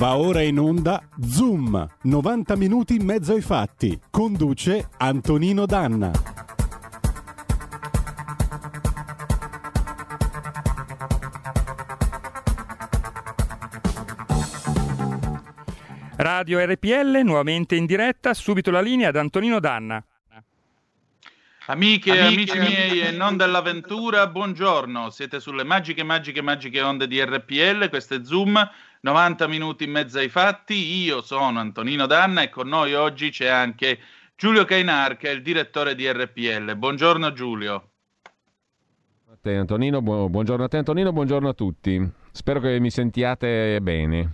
Va ora in onda Zoom, 90 minuti in mezzo ai fatti. Conduce Antonino Danna. Radio RPL nuovamente in diretta, subito la linea ad Antonino Danna. Amiche e amici miei e non dell'avventura, buongiorno. Siete sulle magiche, magiche, magiche onde di RPL. Questo è Zoom, 90 minuti in mezzo ai fatti. Io sono Antonino Danna e con noi oggi c'è anche Giulio Cainar, che è il direttore di RPL. Buongiorno Giulio. A te Antonino, buongiorno a te Antonino, buongiorno a tutti. Spero che mi sentiate bene.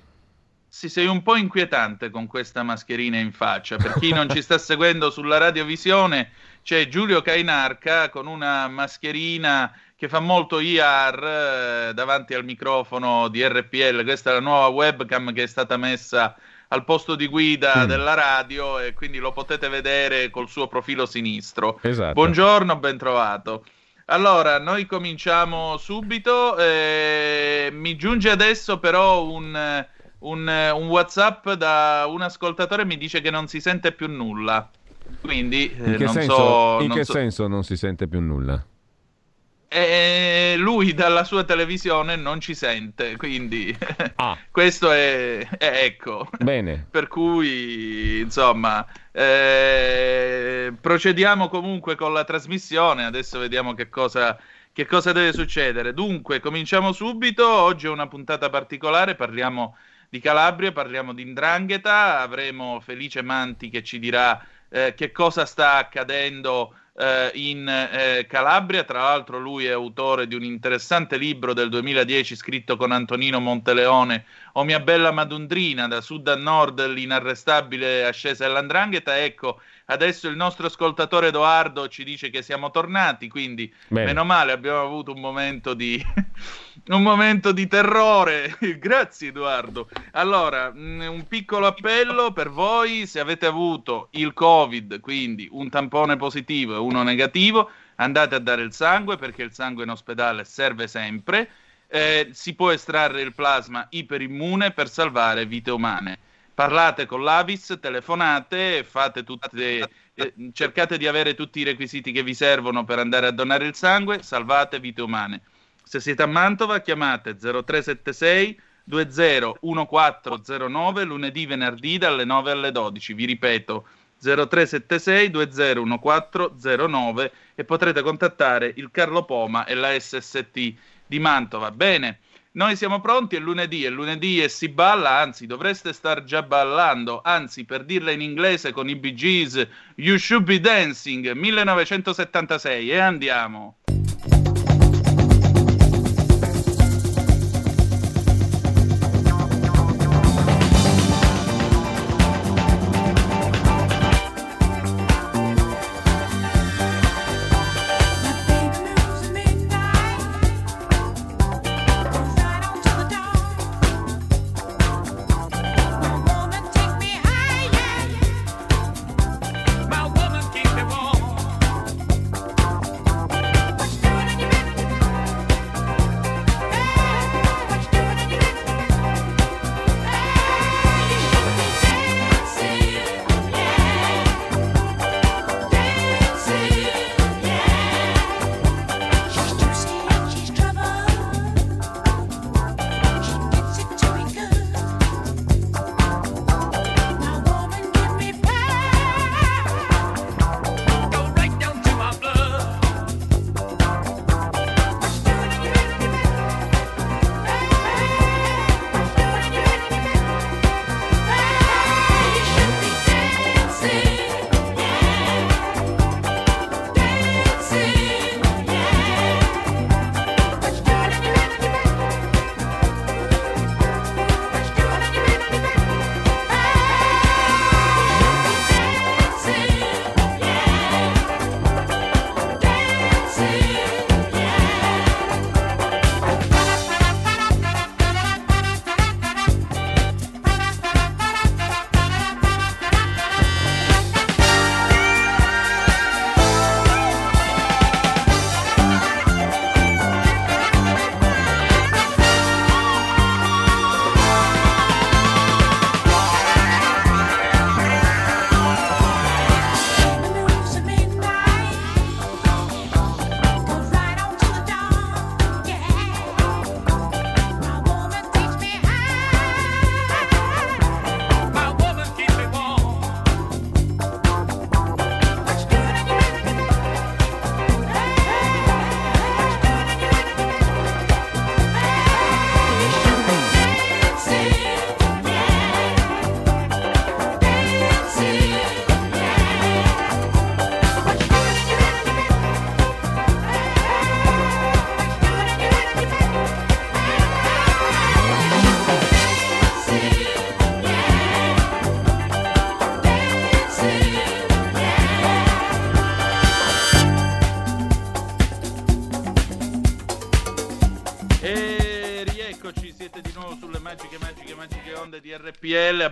Sì, sei un po' inquietante con questa mascherina in faccia. Per chi non ci sta seguendo sulla radiovisione, c'è Giulio Cainarca con una mascherina che fa molto IR eh, davanti al microfono di RPL. Questa è la nuova webcam che è stata messa al posto di guida mm. della radio e quindi lo potete vedere col suo profilo sinistro. Esatto. Buongiorno, ben trovato. Allora, noi cominciamo subito. Eh, mi giunge adesso però un un, un, WhatsApp da un ascoltatore mi dice che non si sente più nulla. Quindi in eh, che, non senso, so, in non che so... senso non si sente più nulla? E lui dalla sua televisione non ci sente, quindi ah. questo è, è, ecco. Bene. per cui insomma eh, procediamo comunque con la trasmissione. Adesso vediamo che cosa, che cosa deve succedere. Dunque, cominciamo subito. Oggi è una puntata particolare, parliamo di Calabria, parliamo di Indrangheta, avremo Felice Manti che ci dirà eh, che cosa sta accadendo eh, in eh, Calabria, tra l'altro lui è autore di un interessante libro del 2010 scritto con Antonino Monteleone, O mia bella Madundrina, da sud a nord l'inarrestabile ascesa dell'Andrangheta, ecco Adesso il nostro ascoltatore Edoardo ci dice che siamo tornati, quindi Bene. meno male, abbiamo avuto un momento di, un momento di terrore. Grazie Edoardo. Allora, mm, un piccolo appello per voi, se avete avuto il Covid, quindi un tampone positivo e uno negativo, andate a dare il sangue perché il sangue in ospedale serve sempre. Eh, si può estrarre il plasma iperimmune per salvare vite umane parlate con l'Avis, telefonate, fate tutte, eh, cercate di avere tutti i requisiti che vi servono per andare a donare il sangue, salvate vite umane. Se siete a Mantova, chiamate 0376 201409 lunedì, venerdì dalle 9 alle 12. Vi ripeto 0376 201409 e potrete contattare il Carlo Poma e la SST di Mantova. Bene. Noi siamo pronti, è lunedì, è lunedì e si balla, anzi dovreste star già ballando, anzi per dirla in inglese con i Bee Gees, You Should Be Dancing, 1976 e andiamo.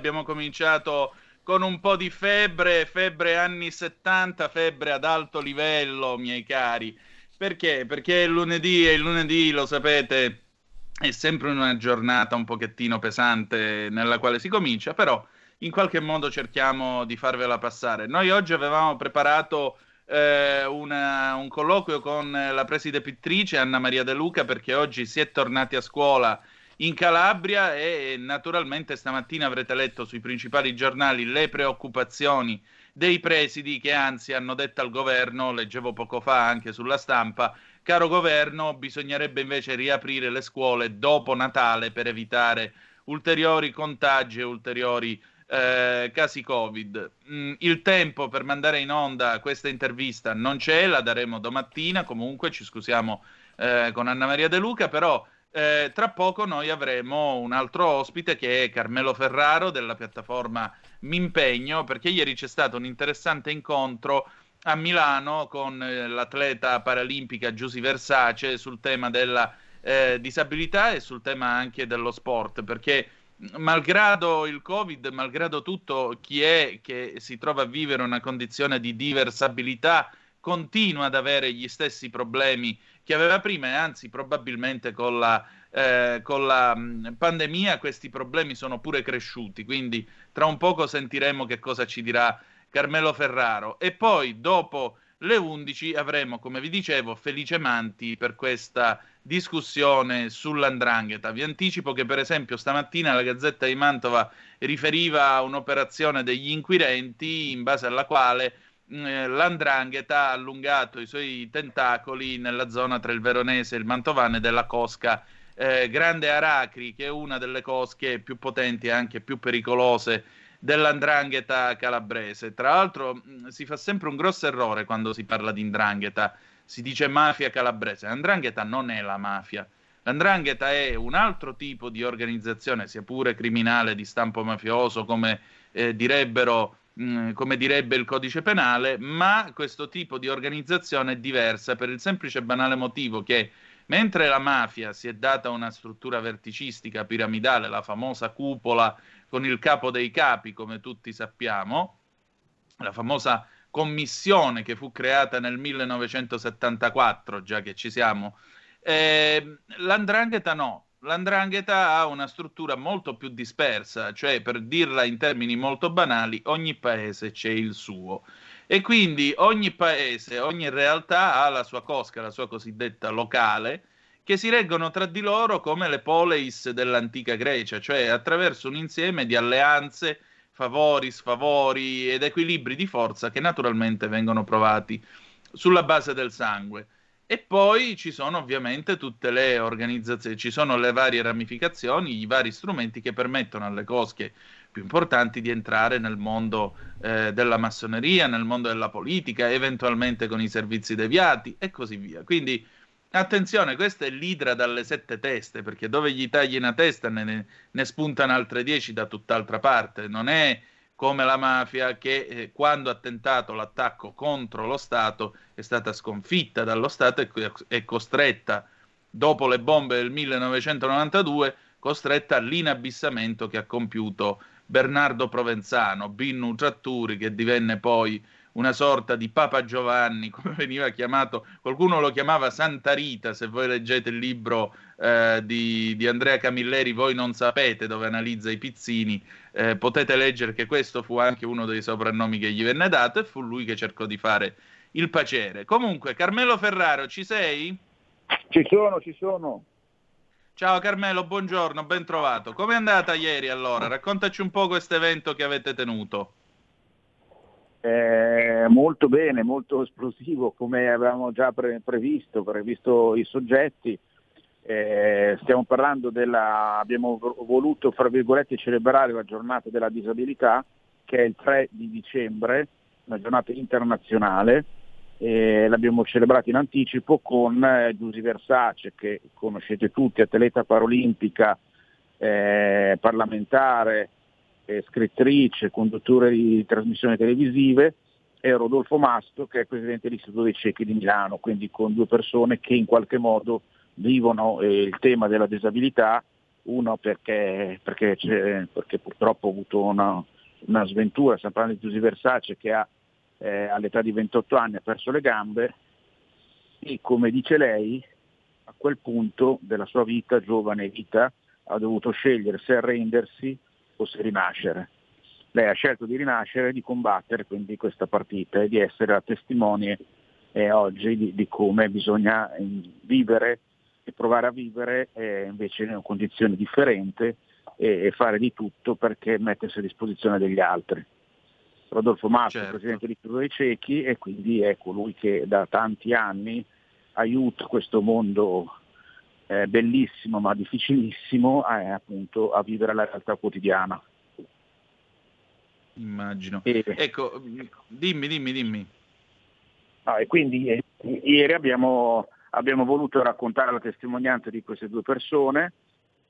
Abbiamo cominciato con un po' di febbre, febbre anni 70, febbre ad alto livello, miei cari. Perché? Perché il lunedì e il lunedì, lo sapete, è sempre una giornata un pochettino pesante nella quale si comincia, però in qualche modo cerchiamo di farvela passare. Noi oggi avevamo preparato eh, una, un colloquio con la preside pittrice Anna Maria De Luca perché oggi si è tornati a scuola in Calabria e naturalmente stamattina avrete letto sui principali giornali le preoccupazioni dei presidi che anzi hanno detto al governo, leggevo poco fa anche sulla stampa, caro governo, bisognerebbe invece riaprire le scuole dopo Natale per evitare ulteriori contagi e ulteriori eh, casi Covid. Mm, il tempo per mandare in onda questa intervista non c'è, la daremo domattina, comunque ci scusiamo eh, con Anna Maria De Luca, però eh, tra poco noi avremo un altro ospite che è Carmelo Ferraro della piattaforma Mimpegno, perché ieri c'è stato un interessante incontro a Milano con eh, l'atleta paralimpica Giusy Versace sul tema della eh, disabilità e sul tema anche dello sport, perché malgrado il Covid, malgrado tutto, chi è che si trova a vivere una condizione di diversabilità continua ad avere gli stessi problemi che aveva prima e anzi probabilmente con la, eh, con la mh, pandemia questi problemi sono pure cresciuti, quindi tra un poco sentiremo che cosa ci dirà Carmelo Ferraro e poi dopo le 11 avremo, come vi dicevo, Felice Manti per questa discussione sull'andrangheta. Vi anticipo che per esempio stamattina la Gazzetta di Mantova riferiva a un'operazione degli inquirenti in base alla quale eh, l'andrangheta ha allungato i suoi tentacoli nella zona tra il Veronese e il Mantovane della cosca eh, Grande Aracri, che è una delle cosche più potenti e anche più pericolose dell'andrangheta calabrese. Tra l'altro mh, si fa sempre un grosso errore quando si parla di indrangheta, si dice mafia calabrese. L'andrangheta non è la mafia. L'andrangheta è un altro tipo di organizzazione, sia pure criminale di stampo mafioso, come eh, direbbero Come direbbe il codice penale, ma questo tipo di organizzazione è diversa per il semplice e banale motivo che mentre la mafia si è data una struttura verticistica, piramidale, la famosa cupola con il capo dei capi, come tutti sappiamo, la famosa commissione che fu creata nel 1974, già che ci siamo, eh, l'andrangheta no, l'andrangheta ha una struttura molto più dispersa, cioè per dirla in termini molto banali, ogni paese c'è il suo. E quindi ogni paese, ogni realtà ha la sua cosca, la sua cosiddetta locale, che si reggono tra di loro come le poleis dell'antica Grecia, cioè attraverso un insieme di alleanze, favori, sfavori ed equilibri di forza che naturalmente vengono provati sulla base del sangue. E poi ci sono ovviamente tutte le organizzazioni, ci sono le varie ramificazioni, i vari strumenti che permettono alle cosche più importanti di entrare nel mondo eh, della massoneria, nel mondo della politica, eventualmente con i servizi deviati e così via. Quindi attenzione, questa è l'idra dalle sette teste, perché dove gli tagli una testa ne, ne spuntano altre dieci da tutt'altra parte. Non è come la mafia che eh, quando ha tentato l'attacco contro lo Stato è stata sconfitta dallo Stato e è costretta, dopo le bombe del 1992, costretta all'inabissamento che ha compiuto Bernardo Provenzano, Binnu Tratturi, che divenne poi una sorta di Papa Giovanni, come veniva chiamato, qualcuno lo chiamava Santa Rita, se voi leggete il libro eh, di, di, Andrea Camilleri, voi non sapete dove analizza i pizzini, eh, potete leggere che questo fu anche uno dei soprannomi che gli venne dato e fu lui che cercò di fare il pacere. Comunque, Carmelo Ferraro, ci sei? Ci sono, ci sono. Ciao Carmelo, buongiorno, ben trovato. Com'è andata ieri allora? Raccontaci un po' questo evento che avete tenuto. Eh, molto bene, molto esplosivo come avevamo già pre- previsto, previsto i soggetti. Eh, stiamo parlando della, abbiamo voluto, fra virgolette, celebrare la giornata della disabilità, che è il 3 di dicembre, una giornata internazionale, eh, l'abbiamo celebrata in anticipo con eh, Giusy Versace, che conoscete tutti, atleta paralimpica, eh, parlamentare, eh, scrittrice, conduttore di trasmissioni televisive, e Rodolfo Masto, che è presidente dell'Istituto dei Ciechi di Milano, quindi con due persone che in qualche modo vivono eh, il tema della disabilità uno perché, perché, perché purtroppo ho avuto una, una sventura, stiamo parlando di Giusy Versace che ha, eh, all'età di 28 anni ha perso le gambe e come dice lei, a quel punto della sua vita, giovane vita, ha dovuto scegliere se arrendersi o se rinascere. Lei ha scelto di rinascere, di combattere quindi questa partita e di essere la testimone eh, oggi di, di, come bisogna mm, vivere e provare a vivere eh, invece in condizioni differenti e, e, fare di tutto perché mettersi a disposizione degli altri. Rodolfo Massa, certo. presidente di Chiuso dei Ciechi, e quindi è colui che da tanti anni aiuta questo mondo eh, bellissimo ma difficilissimo a, eh, appunto, a vivere la realtà quotidiana. Immagino. E, ecco, dimmi, dimmi, dimmi. Ah, e quindi eh, ieri abbiamo, abbiamo, voluto raccontare la testimonianza di queste due persone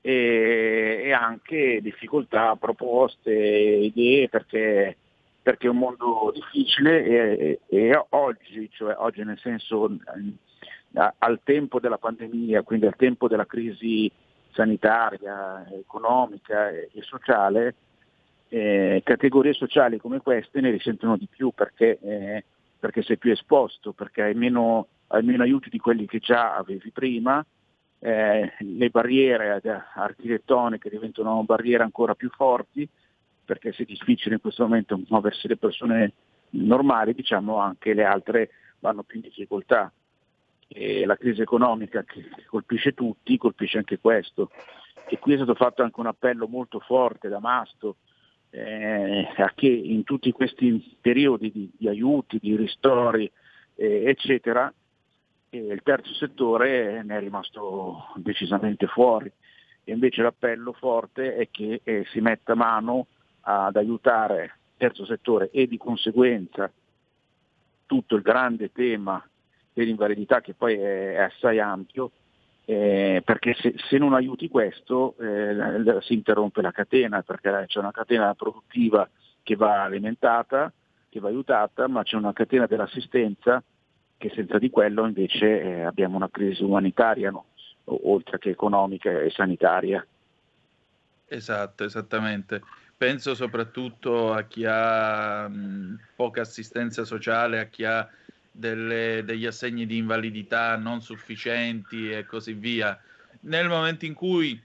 e, e anche difficoltà, proposte, idee perché, perché, è un mondo difficile e, e oggi, cioè oggi nel senso al tempo della pandemia, quindi al tempo della crisi sanitaria, economica e, sociale, eh, categorie sociali come queste ne risentono di più perché, eh, perché sei più esposto, perché hai meno, hai meno, aiuti di quelli che già avevi prima, eh, le barriere architettoniche diventano barriere ancora più forti, perché se è difficile in questo momento muoversi le persone normali, diciamo anche le altre vanno più in difficoltà e la crisi economica che colpisce tutti, colpisce anche questo. E qui è stato fatto anche un appello molto forte da Masto eh, a che in tutti questi periodi di, di aiuti, di ristori, eh, eccetera, eh, il terzo settore ne è rimasto decisamente fuori. E invece l'appello forte è che eh, si metta mano ad aiutare il terzo settore e di conseguenza tutto il grande tema dell'invalidità che poi è, assai ampio, eh, perché se, se, non aiuti questo eh, si interrompe la catena, perché c'è una catena produttiva che va alimentata, che va aiutata, ma c'è una catena dell'assistenza che senza di quello invece eh, abbiamo una crisi umanitaria, no? oltre che economica e sanitaria. Esatto, esattamente. Penso soprattutto a chi ha mh, poca assistenza sociale, a chi ha delle, degli assegni di invalidità non sufficienti e così via, nel momento in cui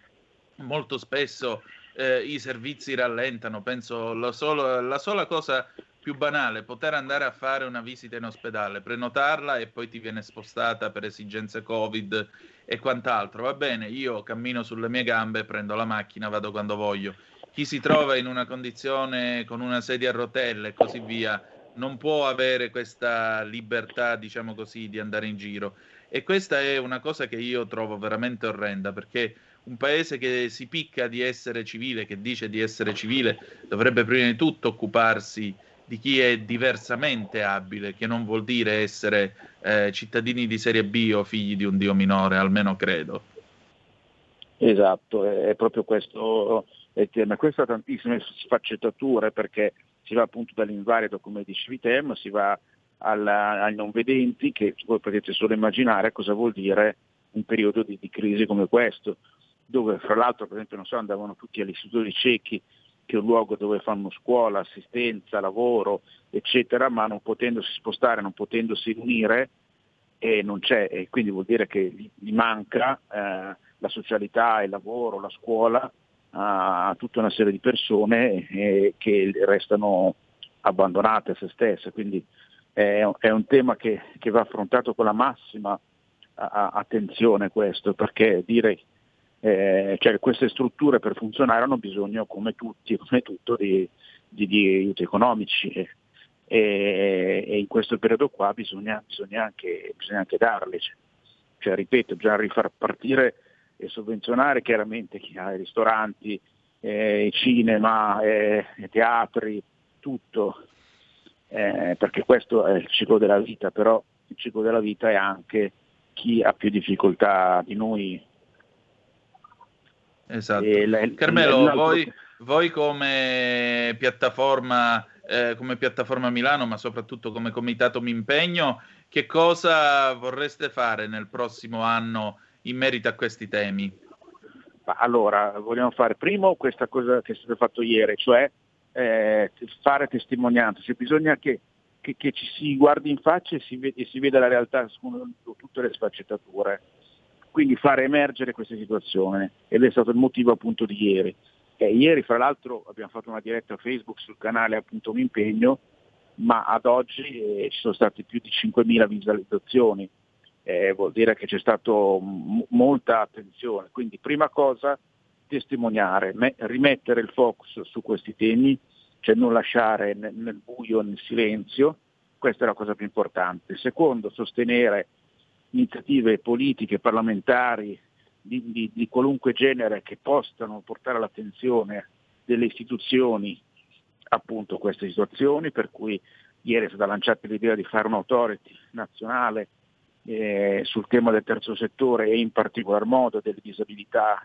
molto spesso eh, i servizi rallentano, penso la, solo, la sola cosa più banale, poter andare a fare una visita in ospedale, prenotarla e poi ti viene spostata per esigenze Covid e quant'altro. Va bene, io cammino sulle mie gambe, prendo la macchina, vado quando voglio. Chi si trova in una condizione con una sedia a rotelle e così via, non può avere questa libertà, diciamo così, di andare in giro. E questa è una cosa che io trovo veramente orrenda, perché un paese che si picca di essere civile, che dice di essere civile, dovrebbe prima di tutto occuparsi di chi è diversamente abile, che non vuol dire essere eh, cittadini di serie B o figli di un dio minore, almeno credo. Esatto, è proprio questo il tema. Questo ha tantissime sfaccettature perché si va appunto dall'invalido come dicevi te, ma si va alla, ai non vedenti che voi potete solo immaginare cosa vuol dire un periodo di, di crisi come questo, dove fra l'altro per esempio so, andavano tutti agli istituti ciechi che è un luogo dove fanno scuola, assistenza, lavoro, eccetera, ma non potendosi spostare, non potendosi riunire, e non c'è, e quindi vuol dire che gli manca eh, la socialità, il lavoro, la scuola, a tutta una serie di persone eh, che restano abbandonate a se stesse. Quindi è, è un tema che, che, va affrontato con la massima a, attenzione questo, perché dire eh, cioè queste strutture per funzionare hanno bisogno, come tutti, come tutto, di, di, di aiuti economici. E, e, in questo periodo qua bisogna, bisogna, anche, bisogna anche darli. Cioè, cioè, ripeto, bisogna rifar partire e sovvenzionare chiaramente chi ha i ristoranti, eh, i cinema, eh, i teatri, tutto, eh, perché questo è il ciclo della vita, però il ciclo della vita è anche chi ha più difficoltà di noi. Esatto. La, Carmelo, voi, voi, come piattaforma, eh, come piattaforma Milano, ma soprattutto come comitato Mi Impegno, che cosa vorreste fare nel prossimo anno in merito a questi temi? allora, vogliamo fare primo questa cosa che è stato fatto ieri, cioè eh, fare testimonianza, cioè bisogna che, che, che, ci si guardi in faccia e si, vede, e si veda la realtà con tutte le sfaccettature. Quindi fare emergere questa situazione ed è stato il motivo appunto di ieri. Eh, ieri fra l'altro abbiamo fatto una diretta Facebook sul canale appunto Un impegno, ma ad oggi eh, ci sono state più di 5.000 visualizzazioni, eh, vuol dire che c'è stata m- molta attenzione. Quindi prima cosa testimoniare, me- rimettere il focus su questi temi, cioè non lasciare nel, nel buio, nel silenzio, questa è la cosa più importante. Secondo, sostenere iniziative politiche, parlamentari, di, di, di, qualunque genere che possano portare all'attenzione delle istituzioni appunto queste situazioni, per cui ieri è stata lanciata l'idea di fare un'autority nazionale eh, sul tema del terzo settore e in particolar modo delle disabilità,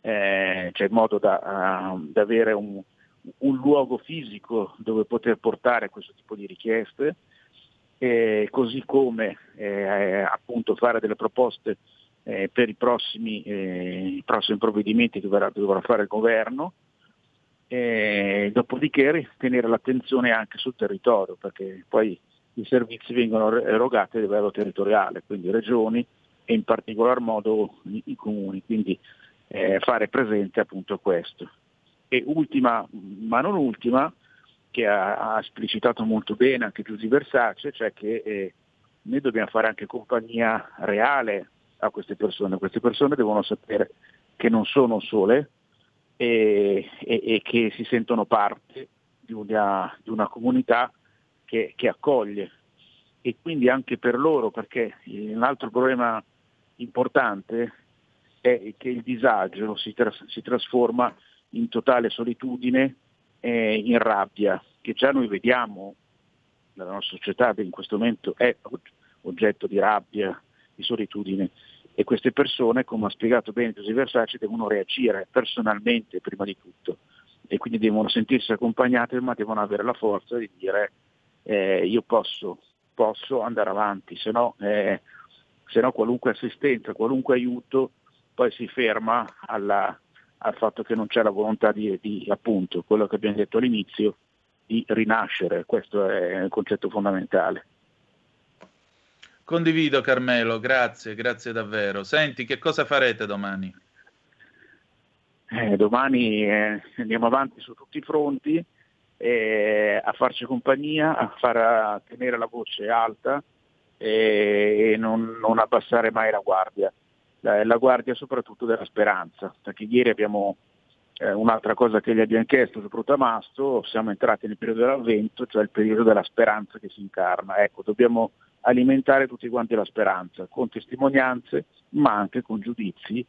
eh, cioè in modo da, uh, da avere un, un, luogo fisico dove poter portare questo tipo di richieste, eh, così come eh, appunto fare delle proposte eh, per i prossimi, eh, prossimi, provvedimenti che dovrà, dovrà fare il governo. E dopodiché tenere l'attenzione anche sul territorio, perché poi i servizi vengono erogati a livello territoriale, quindi regioni e in particolar modo i, i comuni, quindi eh, fare presente appunto questo. E ultima, ma non ultima, che ha, ha esplicitato molto bene anche Giusy Versace, cioè che eh, noi dobbiamo fare anche compagnia reale a queste persone, queste persone devono sapere che non sono sole e, e, e che si sentono parte di una, di una comunità che, che accoglie. E quindi anche per loro, perché un altro problema importante è che il disagio si, tras- si trasforma in totale solitudine e in rabbia, che già noi vediamo nella nostra società che in questo momento è oggetto di rabbia, di solitudine e queste persone, come ha spiegato bene Giuseppe Versace, devono reagire personalmente prima di tutto e quindi devono sentirsi accompagnate ma devono avere la forza di dire eh, io posso, posso, andare avanti, se no, eh, se no qualunque assistenza, qualunque aiuto poi si ferma alla, al fatto che non c'è la volontà di, di, appunto, quello che abbiamo detto all'inizio, di rinascere, questo è il concetto fondamentale. Condivido Carmelo, grazie, grazie davvero. Senti, che cosa farete domani? Eh, domani eh, andiamo avanti su tutti i fronti, eh, a farci compagnia, a far a tenere la voce alta e non, non abbassare mai la guardia. La, guardia soprattutto della speranza, perché ieri abbiamo eh, un'altra cosa che gli abbiamo chiesto soprattutto a Masto, siamo entrati nel periodo dell'avvento, cioè il periodo della speranza che si incarna. Ecco, dobbiamo alimentare tutti quanti la speranza, con testimonianze, ma anche con giudizi,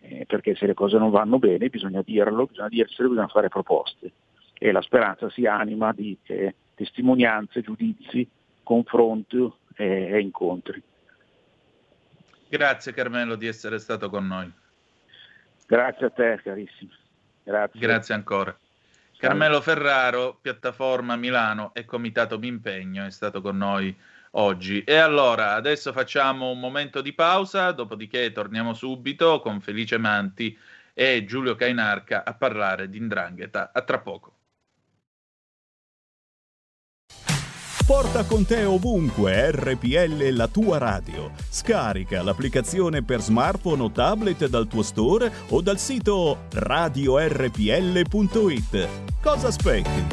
eh, perché se le cose non vanno bene bisogna dirlo, bisogna dirselo, bisogna fare proposte e la speranza si anima di eh, testimonianze, giudizi, confronto e, e incontri. Grazie Carmelo di essere stato con noi. Grazie a te carissimo. Grazie. Grazie ancora. Carmelo Ferraro, piattaforma Milano e Comitato Bimpegno è stato con noi oggi. E allora adesso facciamo un momento di pausa, dopodiché torniamo subito con Felice Manti e Giulio Cainarca a parlare di Indrangheta. A tra poco. Porta con te ovunque RPL la tua radio. Scarica l'applicazione per smartphone o tablet dal tuo store o dal sito radiorpl.it. Cosa aspetti?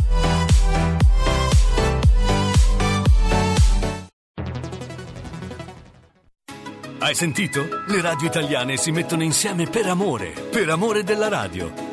Hai sentito? Le radio italiane si mettono insieme per amore, per amore della radio.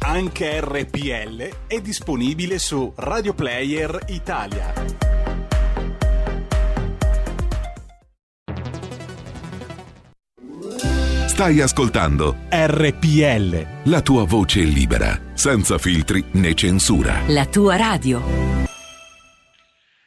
Anche RPL è disponibile su Radio Player Italia. Stai ascoltando RPL. la tua voce libera, senza filtri né censura. La tua radio.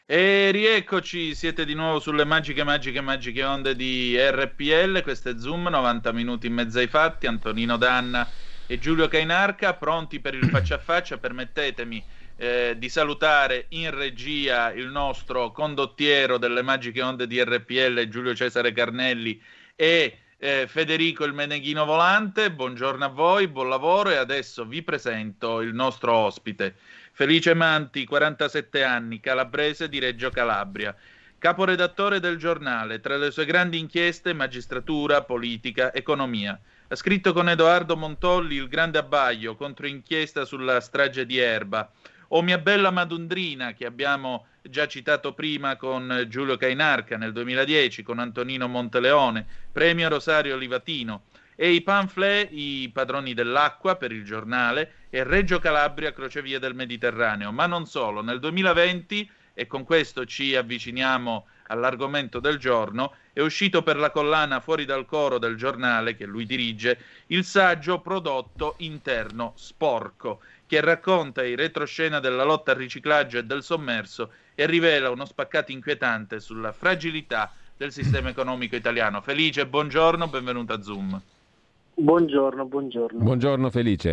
E rieccoci, siete di nuovo sulle magiche, magiche, magiche onde di RPL, questo è Zoom, 90 minuti in mezzo ai fatti, Antonino Danna e Giulio Cainarca, pronti per il faccia a faccia, permettetemi eh, di salutare in regia il nostro condottiero delle magiche onde di RPL, Giulio Cesare Carnelli e eh, Federico il Meneghino Volante, buongiorno a voi, buon lavoro e adesso vi presento il nostro ospite. Felice Manti, 47 anni, calabrese di Reggio Calabria. Caporedattore del giornale, tra le sue grandi inchieste magistratura, politica, economia. Ha scritto con Edoardo Montolli Il grande abbaglio, controinchiesta sulla strage di Erba. O Mia bella Madundrina, che abbiamo già citato prima con Giulio Cainarca nel 2010, con Antonino Monteleone, premio Rosario Livatino e i pamphlet I padroni dell'acqua per il giornale e Reggio Calabria Crocevia del Mediterraneo. Ma non solo, nel 2020, e con questo ci avviciniamo all'argomento del giorno, è uscito per la collana Fuori dal coro del giornale che lui dirige il saggio Prodotto interno sporco, che racconta i retroscena della lotta al riciclaggio e del sommerso e rivela uno spaccato inquietante sulla fragilità del sistema economico italiano. Felice, buongiorno, benvenuto a Zoom. Buongiorno, buongiorno. Buongiorno Felice.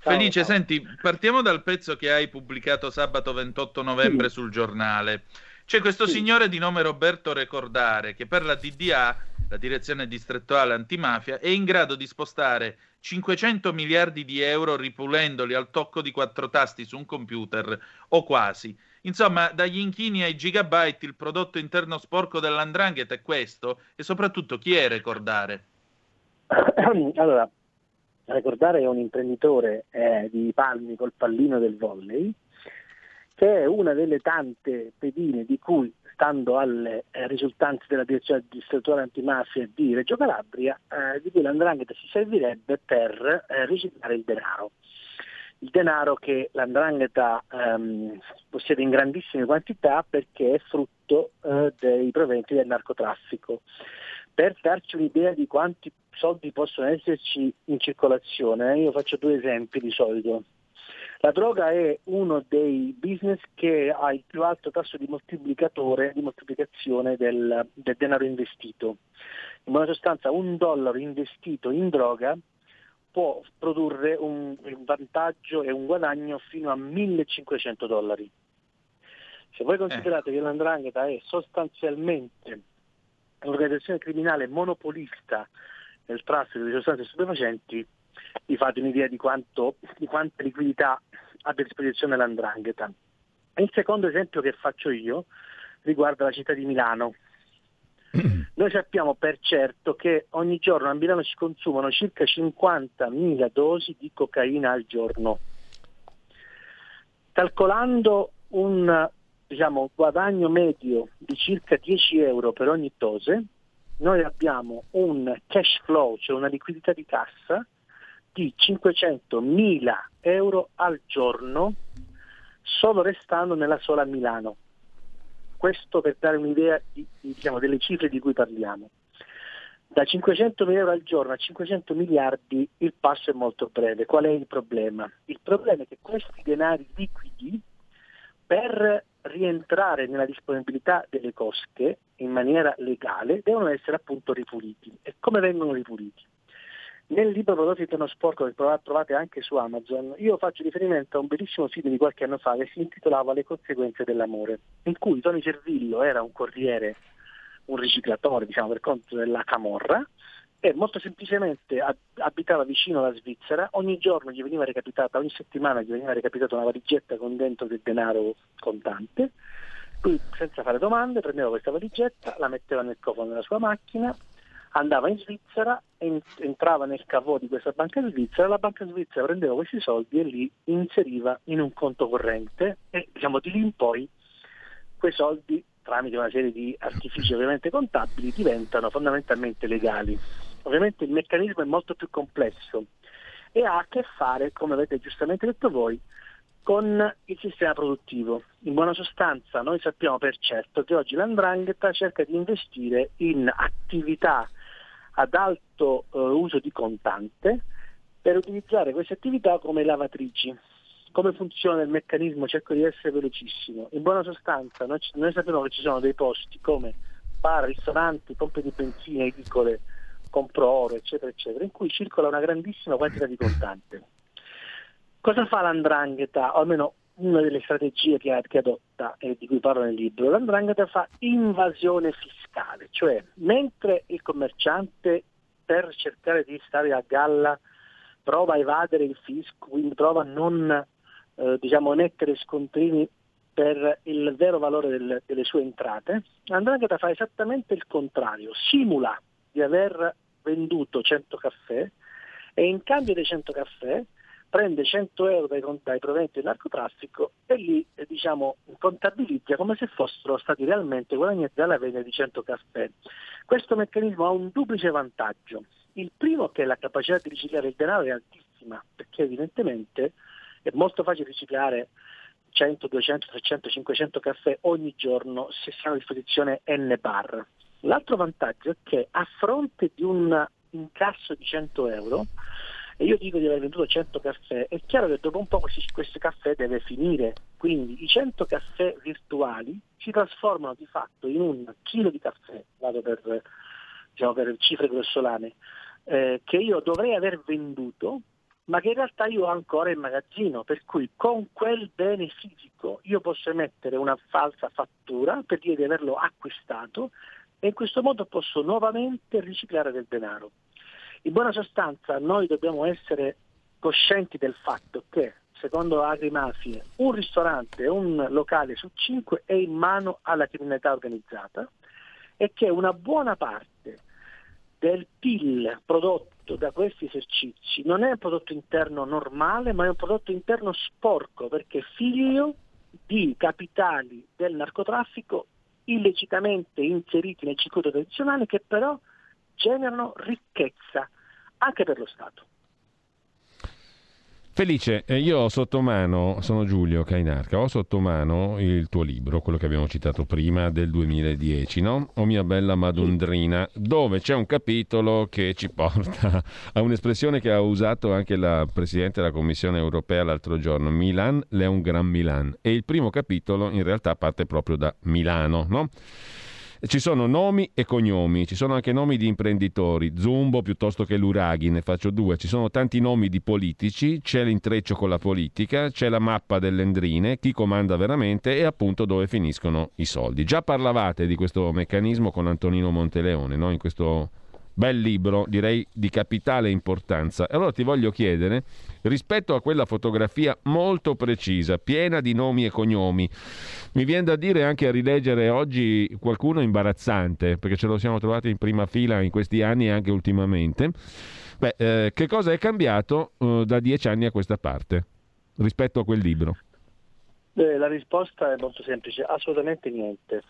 Ciao, Felice, ciao. senti, partiamo dal pezzo che hai pubblicato sabato 28 novembre Sì. sul giornale. C'è questo Sì. signore di nome Roberto Recordare che per la DDA, la Direzione Distrettuale Antimafia, è in grado di spostare 500 miliardi di euro ripulendoli al tocco di quattro tasti su un computer, o quasi. Insomma, dagli inchini ai gigabyte il prodotto interno sporco dell'andrangheta è questo, e soprattutto chi è Recordare? allora, ricordare è un imprenditore eh, di Palmi col pallino del volley, che è una delle tante pedine di cui, stando alle eh, risultanze della direzione distrettuale antimafia di Reggio Calabria, eh, di cui l'andrangheta si servirebbe per eh, riciclare il denaro. Il denaro che l'andrangheta ehm, possiede in grandissime quantità perché è frutto eh, dei proventi del narcotraffico. Per darci un'idea di quanti soldi possono esserci in circolazione, io faccio due esempi di solito. La droga è uno dei business che ha il più alto tasso di moltiplicatore, di moltiplicazione del, del denaro investito. In buona sostanza un dollaro investito in droga può produrre un, un vantaggio e un guadagno fino a 1500 dollari. Se voi considerate che l'andrangheta è sostanzialmente un'organizzazione criminale monopolista nel traffico di sostanze stupefacenti, vi fate un'idea di, quanto, di quanta liquidità abbia a disposizione l'andrangheta. Il secondo esempio che faccio io riguarda la città di Milano. Noi sappiamo per certo che ogni giorno a Milano si consumano circa 50.000 dosi di cocaina al giorno. Calcolando un diciamo, guadagno medio di circa 10 euro per ogni dose, noi abbiamo un cash flow, cioè una liquidità di cassa di 500.000 euro al giorno solo restando nella sola Milano. Questo per dare un'idea di- di- diciamo, delle cifre di cui parliamo. Da 500.000 euro al giorno a 500 miliardi il passo è molto breve. Qual è il problema? Il problema è che questi denari liquidi per rientrare nella disponibilità delle cosche in maniera legale devono essere appunto ripuliti. E come vengono ripuliti? Nel libro Prodotti Interno Sporco che trova- trovate anche su Amazon, io faccio riferimento a un bellissimo film di qualche anno fa che si intitolava Le conseguenze dell'amore, in cui Tony Servillo era un corriere, un riciclatore, diciamo, per conto della Camorra, e molto semplicemente ab- abitava vicino alla Svizzera, ogni giorno gli veniva recapitata, ogni settimana gli veniva recapitata una valigetta con dentro del denaro contante, lui senza fare domande prendeva questa valigetta, la metteva nel cofano della sua macchina, andava in Svizzera, en- entrava nel cavò di questa banca svizzera, la banca svizzera prendeva questi soldi e li inseriva in un conto corrente e diciamo di lì in poi quei soldi tramite una serie di artifici ovviamente contabili diventano fondamentalmente legali. Ovviamente il meccanismo è molto più complesso e ha a che fare, come avete giustamente detto voi, con il sistema produttivo. In buona sostanza noi sappiamo per certo che oggi l'andrangheta cerca di investire in attività ad alto eh, uso di contante per utilizzare queste attività come lavatrici. Come funziona il meccanismo? Cerco di essere velocissimo. In buona sostanza, noi, noi sappiamo che ci sono dei posti come bar, ristoranti, pompe di benzina, edicole, compro oro, eccetera, eccetera, in cui circola una grandissima quantità di contante. Cosa fa l'andrangheta, o almeno una delle strategie che, che adotta e di cui parlo nel libro? L'andrangheta fa invasione fiscale, cioè mentre il commerciante per cercare di stare a galla prova a evadere il fisco, quindi prova a non eh, diciamo, mettere scontrini per il vero valore del, delle sue entrate, l'andrangheta fa esattamente il contrario, simula di aver venduto 100 caffè e in cambio dei 100 caffè prende 100 euro dai, dai proventi del narcotraffico e li eh, diciamo, contabilizza come se fossero stati realmente guadagnati dalla vendita di 100 caffè. Questo meccanismo ha un duplice vantaggio. Il primo è che la capacità di riciclare il denaro è altissima, perché evidentemente è molto facile riciclare 100, 200, 300, 500 caffè ogni giorno se si hanno a disposizione N bar. L'altro vantaggio è che a fronte di un incasso di 100 euro, e io dico di aver venduto 100 caffè, è chiaro che dopo un po' questo caffè deve finire, quindi i 100 caffè virtuali si trasformano di fatto in un chilo di caffè, vado per, diciamo, per cifre grossolane, eh, che io dovrei aver venduto ma che in realtà io ho ancora in magazzino, per cui con quel bene fisico io posso emettere una falsa fattura per dire di averlo acquistato e in questo modo posso nuovamente riciclare del denaro. In buona sostanza noi dobbiamo essere coscienti del fatto che, secondo Agrimafie, un ristorante, un locale su cinque è in mano alla criminalità organizzata e che una buona parte del PIL prodotto da questi esercizi non è un prodotto interno normale, ma è un prodotto interno sporco, perché è figlio di capitali del narcotraffico illecitamente inseriti nel circuito tradizionale che però generano ricchezza anche per lo Stato. Felice, eh, io ho sotto mano, sono Giulio Cainarca, ho sotto mano il tuo libro, quello che abbiamo citato prima del 2010, no? O mia bella Madundrina, dove c'è un capitolo che ci porta a un'espressione che ha usato anche la Presidente della Commissione europea l'altro giorno, Milan, le un gran Milan. E il primo capitolo in realtà parte proprio da Milano, no? Ci sono nomi e cognomi, ci sono anche nomi di imprenditori, Zumbo piuttosto che Luraghi, ne faccio due, ci sono tanti nomi di politici, c'è l'intreccio con la politica, c'è la mappa delle endrine, chi comanda veramente e appunto dove finiscono i soldi. Già parlavate di questo meccanismo con Antonino Monteleone, no? in questo Bel libro, direi di capitale importanza. Allora ti voglio chiedere, rispetto a quella fotografia molto precisa, piena di nomi e cognomi, mi viene da dire anche a rileggere oggi qualcuno imbarazzante, perché ce lo siamo trovati in prima fila in questi anni e anche ultimamente. Beh, eh, che cosa è cambiato eh, da dieci anni a questa parte rispetto a quel libro? Eh, la risposta è molto semplice, assolutamente niente.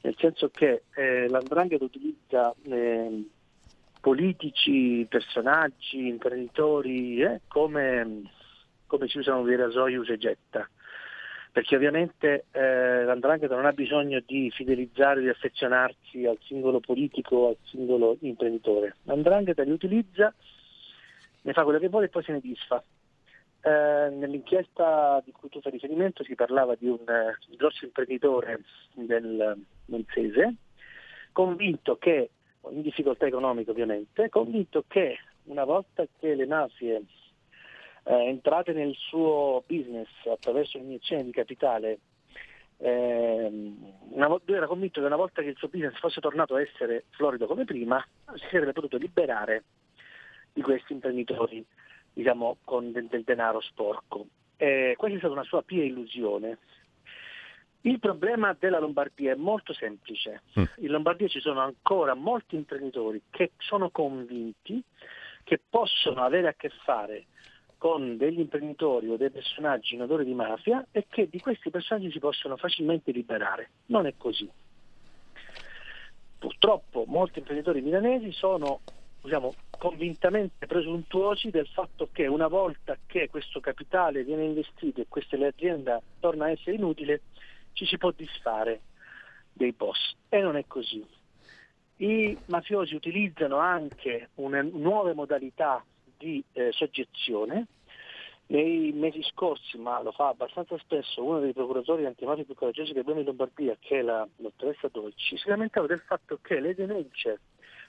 Nel senso che eh, l'Andrangheta utilizza eh, politici, personaggi, imprenditori, eh, come, come, si usano dei rasoi usa e getta. Perché ovviamente eh, l'Andrangheta non ha bisogno di fidelizzare, di affezionarsi al singolo politico al singolo imprenditore. L'Andrangheta li utilizza, ne fa quello che vuole e poi se ne disfa. Eh, nell'inchiesta di cui tu fai riferimento si parlava di un eh, grosso imprenditore del Monzese convinto che in difficoltà economiche ovviamente, convinto che una volta che le mafie eh, entrate nel suo business attraverso l'iniezione di capitale, eh, una, era convinto che una volta che il suo business fosse tornato a essere florido come prima, si sarebbe potuto liberare di questi imprenditori, diciamo, con del, del denaro sporco. Eh, questa è stata una sua pia illusione, il problema della Lombardia è molto semplice. Mm. In Lombardia ci sono ancora molti imprenditori che sono convinti che possono avere a che fare con degli imprenditori o dei personaggi in odore di mafia e che di questi personaggi si possono facilmente liberare. Non è così. Purtroppo molti imprenditori milanesi sono diciamo, convintamente presuntuosi del fatto che una volta che questo capitale viene investito e questa azienda torna a essere inutile, ci si può disfare dei boss e non è così. I mafiosi utilizzano anche una, nuove modalità di eh, soggezione. Nei mesi scorsi, ma lo fa abbastanza spesso, uno dei procuratori antimafia più coraggiosi che abbiamo in Lombardia, che è la dottoressa Dolci, si lamentava del fatto che le denunce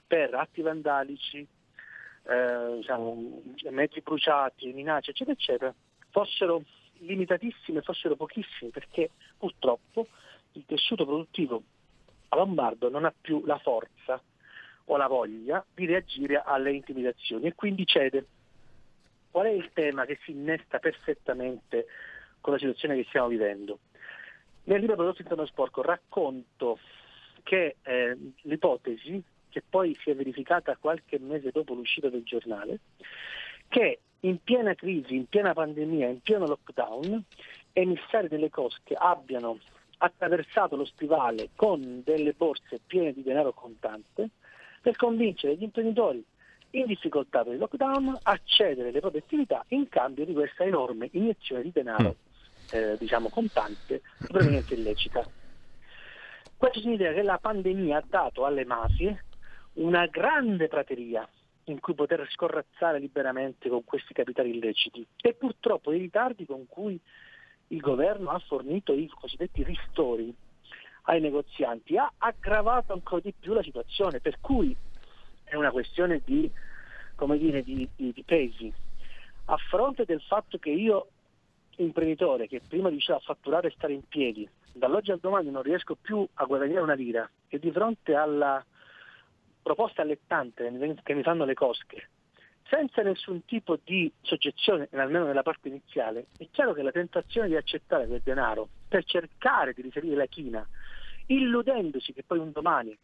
per atti vandalici, eh, diciamo, mezzi bruciati, minacce, eccetera, eccetera, fossero limitatissime, fossero pochissime, perché purtroppo il tessuto produttivo a Lombardo non ha più la forza o la voglia di reagire alle intimidazioni e quindi cede. Qual è il tema che si innesta perfettamente con la situazione che stiamo vivendo? Nel libro Prodotto Interno Sporco racconto che eh, l'ipotesi, che poi si è verificata qualche mese dopo l'uscita del giornale, che in piena crisi, in piena pandemia, in pieno lockdown, emissari delle cosche abbiano attraversato lo stivale con delle borse piene di denaro contante per convincere gli imprenditori in difficoltà per il lockdown a cedere le proprie attività in cambio di questa enorme iniezione di denaro mm. eh, diciamo contante proveniente illecita. Questo significa che la pandemia ha dato alle mafie una grande prateria in cui poter scorrazzare liberamente con questi capitali illeciti e purtroppo i ritardi con cui il governo ha fornito i cosiddetti ristori ai negozianti ha aggravato ancora di più la situazione, per cui è una questione di, dire, di, di, di pesi. A fronte del fatto che io, imprenditore, che prima diceva fatturare e stare in piedi, dall'oggi al domani non riesco più a guadagnare una lira e di fronte alla proposta allettante che mi fanno le cosche, senza nessun tipo di soggezione, almeno nella parte iniziale, è chiaro che la tentazione di accettare quel denaro per cercare di risalire la china, illudendosi che poi un domani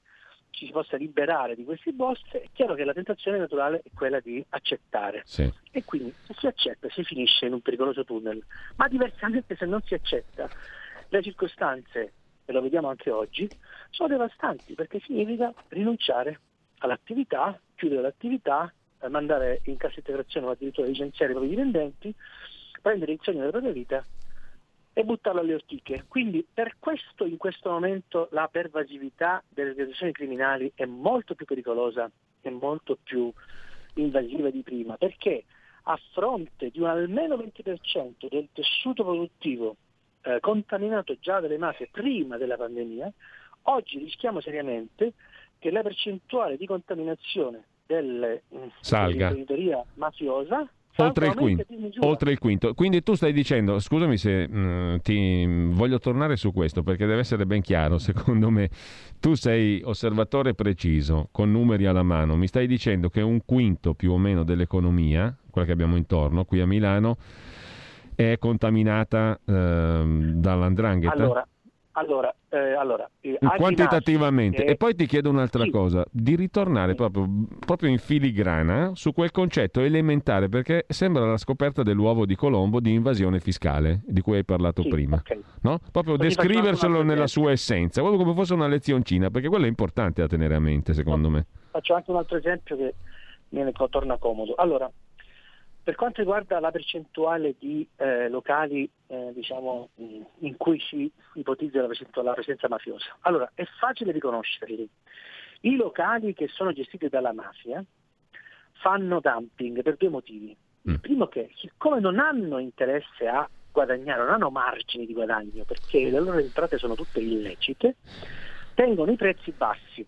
ci si possa liberare di questi boss, è chiaro che la tentazione naturale è quella di accettare. Sì. E quindi se si accetta si finisce in un pericoloso tunnel. Ma diversamente se non si accetta, le circostanze, e lo vediamo anche oggi, sono devastanti perché significa rinunciare all'attività, chiudere l'attività, eh, mandare in cassa integrazione o addirittura licenziare i propri dipendenti, prendere il segno della propria vita e buttarlo alle ortiche. Quindi per questo in questo momento la pervasività delle organizzazioni criminali è molto più pericolosa e molto più invasiva di prima, perché a fronte di un almeno 20% del tessuto produttivo eh, contaminato già dalle mafie prima della pandemia, oggi rischiamo seriamente che la percentuale di contaminazione dell'imprenditoria mafiosa oltre il, quinto, oltre il, quinto, Quindi tu stai dicendo, scusami se mh, mm, ti voglio tornare su questo perché deve essere ben chiaro, secondo me, tu sei osservatore preciso, con numeri alla mano, mi stai dicendo che un quinto più o meno dell'economia, quella che abbiamo intorno, qui a Milano, è contaminata eh, dall'andrangheta? Allora, allora, eh, allora eh, quantitativamente. E poi ti chiedo un'altra sì. cosa, di ritornare proprio, proprio, in filigrana su quel concetto elementare, perché sembra la scoperta dell'uovo di Colombo di invasione fiscale, di cui hai parlato sì, prima. Okay. No? Proprio Poi descriverselo nella sua essenza, proprio come fosse una lezioncina, perché quello è importante da tenere a mente, secondo no. me. Faccio anche un altro esempio che mi torna comodo. Allora, per quanto riguarda la percentuale di eh, locali eh, diciamo, in cui si ipotizza la, la, presenza mafiosa, allora è facile riconoscerli. I locali che sono gestiti dalla mafia fanno dumping per due motivi. Il mm. primo che siccome non hanno interesse a guadagnare, non hanno margini di guadagno perché le loro entrate sono tutte illecite, tengono i prezzi bassi.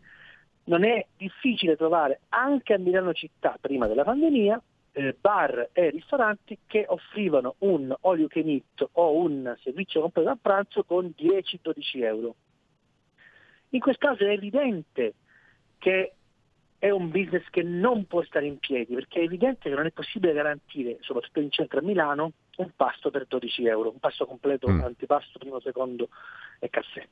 Non è difficile trovare anche a Milano città prima della pandemia eh, bar e ristoranti che offrivano un all you can eat o un servizio completo a pranzo con 10-12 euro. In questo caso è evidente che è un business che non può stare in piedi, perché è evidente che non è possibile garantire, soprattutto in centro a Milano, un pasto per 12 euro, un pasto completo, mm. antipasto, primo, secondo e caffè.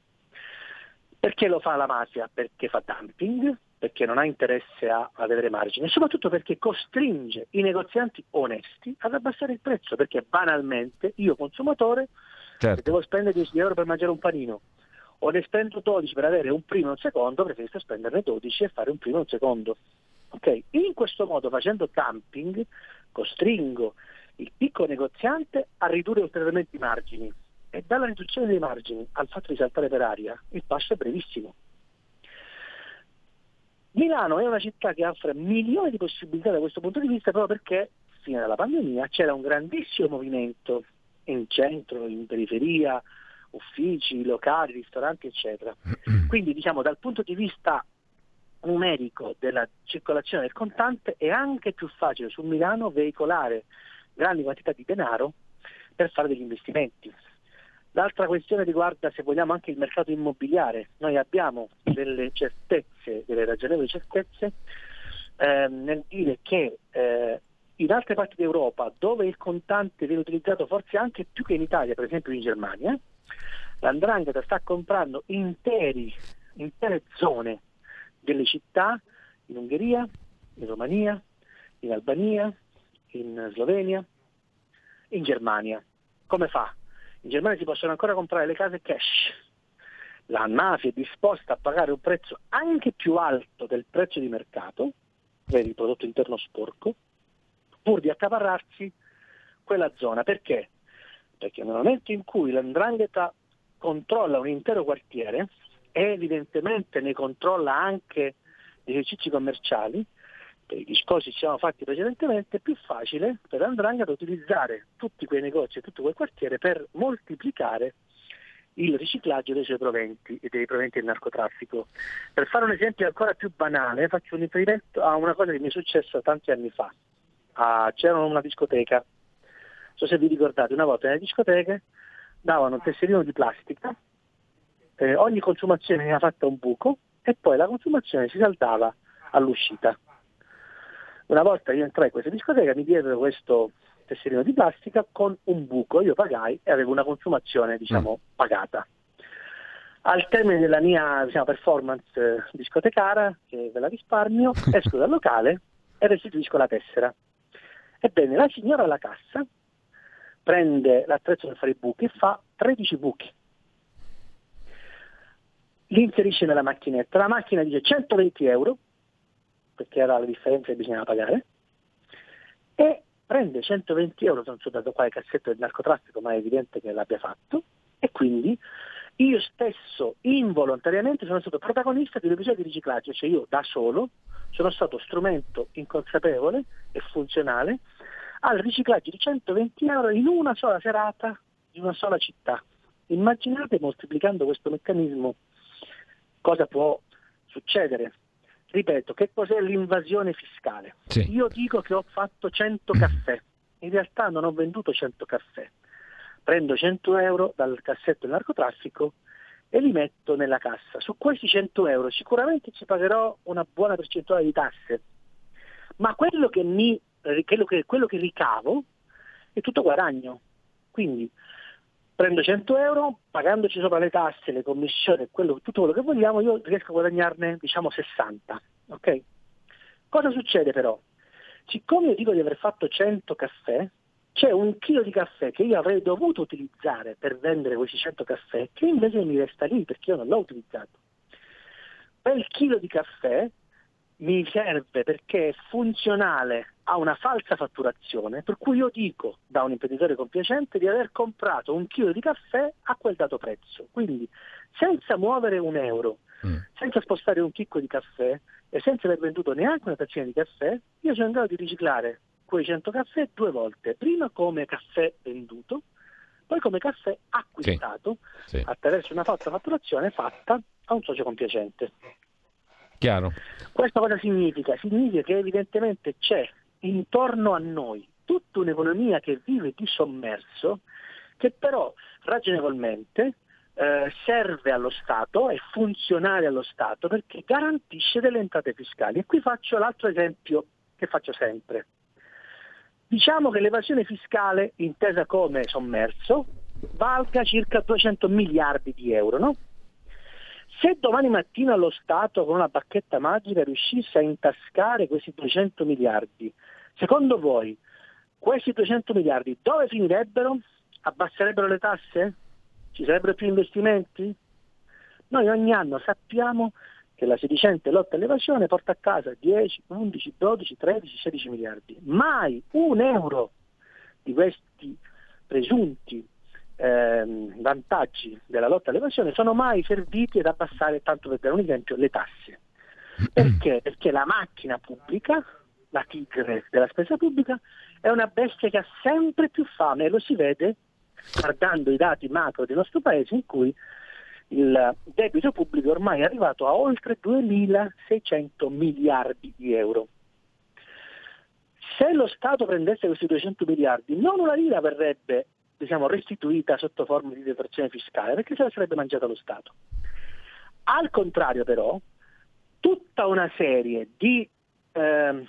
Perché lo fa la mafia? Perché fa dumping, perché non ha interesse a, ad avere margine, e soprattutto perché costringe i negozianti onesti ad abbassare il prezzo, perché banalmente io consumatore, certo. se devo spendere 10 euro per mangiare un panino, o ne spendo 12 per avere un primo e un secondo, preferisco spenderne 12 e fare un primo e un secondo. Okay? In questo modo, facendo dumping, costringo il piccolo negoziante a ridurre ulteriormente i margini. E dalla riduzione dei margini al fatto di saltare per aria, il passo è brevissimo. Milano è una città che offre milioni di possibilità da questo punto di vista proprio perché fino alla pandemia c'era un grandissimo movimento in centro, in periferia, uffici, locali, ristoranti, eccetera. Quindi diciamo dal punto di vista numerico della circolazione del contante è anche più facile su Milano veicolare grandi quantità di denaro per fare degli investimenti. L'altra questione riguarda, se vogliamo, anche il mercato immobiliare. Noi abbiamo delle certezze, delle ragionevoli certezze, eh, nel dire che eh, in altre parti d'Europa, dove il contante viene utilizzato forse anche più che in Italia, per esempio in Germania, l'Andrangheta sta comprando interi, intere zone delle città in Ungheria, in Romania, in Albania, in Slovenia, in Germania. Come fa? In Germania si possono ancora comprare le case cash. La mafia è disposta a pagare un prezzo anche più alto del prezzo di mercato per il prodotto interno sporco, pur di accaparrarsi quella zona. Perché? Perché nel momento in cui l'andrangheta controlla un intero quartiere e evidentemente ne controlla anche gli esercizi commerciali, per i discorsi che ci siamo fatti precedentemente, è più facile per Andrangheta utilizzare tutti quei negozi e tutto quel quartiere per moltiplicare il riciclaggio dei suoi proventi e dei proventi del narcotraffico. Per fare un esempio ancora più banale, faccio un riferimento a una cosa che mi è successa tanti anni fa. Ah, c'era una discoteca, non so se vi ricordate, una volta nelle discoteche davano un tesserino di plastica, eh, ogni consumazione veniva fatta un buco e poi la consumazione si saldava all'uscita. Una volta io entrai in questa discoteca, mi diedero questo tesserino di plastica con un buco, io pagai e avevo una consumazione diciamo, mm. pagata. Al termine della mia diciamo, performance eh, discotecara, che ve la risparmio, esco dal locale e restituisco la tessera. Ebbene, la signora alla cassa prende l'attrezzo per fare i buchi e fa 13 buchi. Li inserisce nella macchinetta. La macchina dice 120 euro, perché era la differenza che bisognava pagare, e prende 120 euro, non so da quale cassetto del narcotraffico, ma è evidente che l'abbia fatto, e quindi io stesso involontariamente sono stato protagonista di un episodio di riciclaggio, cioè io da solo sono stato strumento inconsapevole e funzionale al riciclaggio di 120 euro in una sola serata di una sola città. Immaginate moltiplicando questo meccanismo cosa può succedere ripeto, che cos'è l'invasione fiscale? Sì. Io dico che ho fatto 100 caffè, in realtà non ho venduto 100 caffè. Prendo 100 euro dal cassetto del narcotraffico e li metto nella cassa. Su questi 100 euro sicuramente ci pagherò una buona percentuale di tasse, ma quello che, mi, quello che, quello che ricavo è tutto guadagno. Quindi prendo 100 euro, pagandoci sopra le tasse, le commissioni, quello, tutto quello che vogliamo, io riesco a guadagnarne diciamo 60. Okay? Cosa succede però? Siccome io dico di aver fatto 100 caffè, c'è un chilo di caffè che io avrei dovuto utilizzare per vendere questi 100 caffè, che invece mi resta lì perché io non l'ho utilizzato. Quel chilo di caffè mi serve perché è funzionale a una falsa fatturazione, per cui io dico da un imprenditore compiacente di aver comprato un chilo di caffè a quel dato prezzo. Quindi senza muovere un euro, mm. senza spostare un chicco di caffè e senza aver venduto neanche una tazzina di caffè, io sono in grado di riciclare quei 100 caffè due volte, prima come caffè venduto, poi come caffè acquistato sì. Sì. attraverso una falsa fatturazione fatta a un socio compiacente. Chiaro. Questo cosa significa? Significa che evidentemente c'è intorno a noi tutta un'economia che vive di sommerso, che però ragionevolmente eh, serve allo Stato, è funzionale allo Stato perché garantisce delle entrate fiscali. E qui faccio l'altro esempio che faccio sempre. Diciamo che l'evasione fiscale, intesa come sommerso, valga circa 200 miliardi di euro, no? Se domani mattina lo Stato con una bacchetta magica riuscisse a intascare questi 200 miliardi, secondo voi questi 200 miliardi dove finirebbero? Abbasserebbero le tasse? Ci sarebbero più investimenti? Noi ogni anno sappiamo che la sedicente lotta all'evasione porta a casa 10, 11, 12, 13, 16 miliardi. Mai un euro di questi presunti ehm, vantaggi della lotta all'evasione sono mai serviti ad abbassare, tanto per dare un esempio, le tasse. Perché? Perché la macchina pubblica, la tigre della spesa pubblica, è una bestia che ha sempre più fame e lo si vede guardando i dati macro del nostro paese in cui il debito pubblico ormai è arrivato a oltre 2.600 miliardi di euro. Se lo Stato prendesse questi 200 miliardi, non una lira verrebbe diciamo, restituita sotto forma di detrazione fiscale, perché se la sarebbe mangiata lo Stato. Al contrario però, tutta una serie di eh,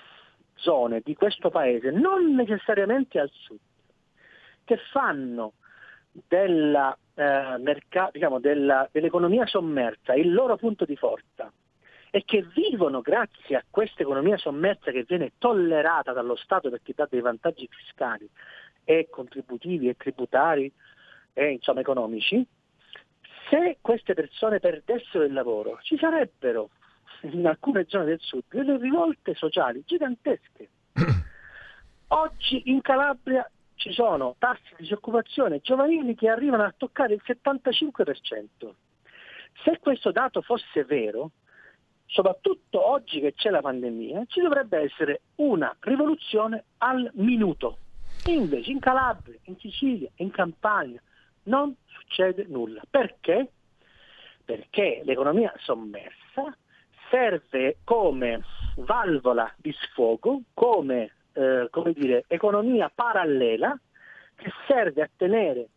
zone di questo paese, non necessariamente al sud, che fanno della, eh, merc- diciamo, della, dell'economia sommersa il loro punto di forza e che vivono grazie a questa economia sommersa che viene tollerata dallo Stato perché dà dei vantaggi fiscali e contributivi e tributari e insomma economici, se queste persone perdessero il lavoro ci sarebbero in alcune zone del sud delle rivolte sociali gigantesche. Oggi in Calabria ci sono tassi di disoccupazione giovanili che arrivano a toccare il 75%. Se questo dato fosse vero, soprattutto oggi che c'è la pandemia, ci dovrebbe essere una rivoluzione al minuto. Invece in Calabria, in Sicilia, in Campania non succede nulla. Perché? Perché l'economia sommersa serve come valvola di sfogo, come, eh, come dire, economia parallela che serve a tenere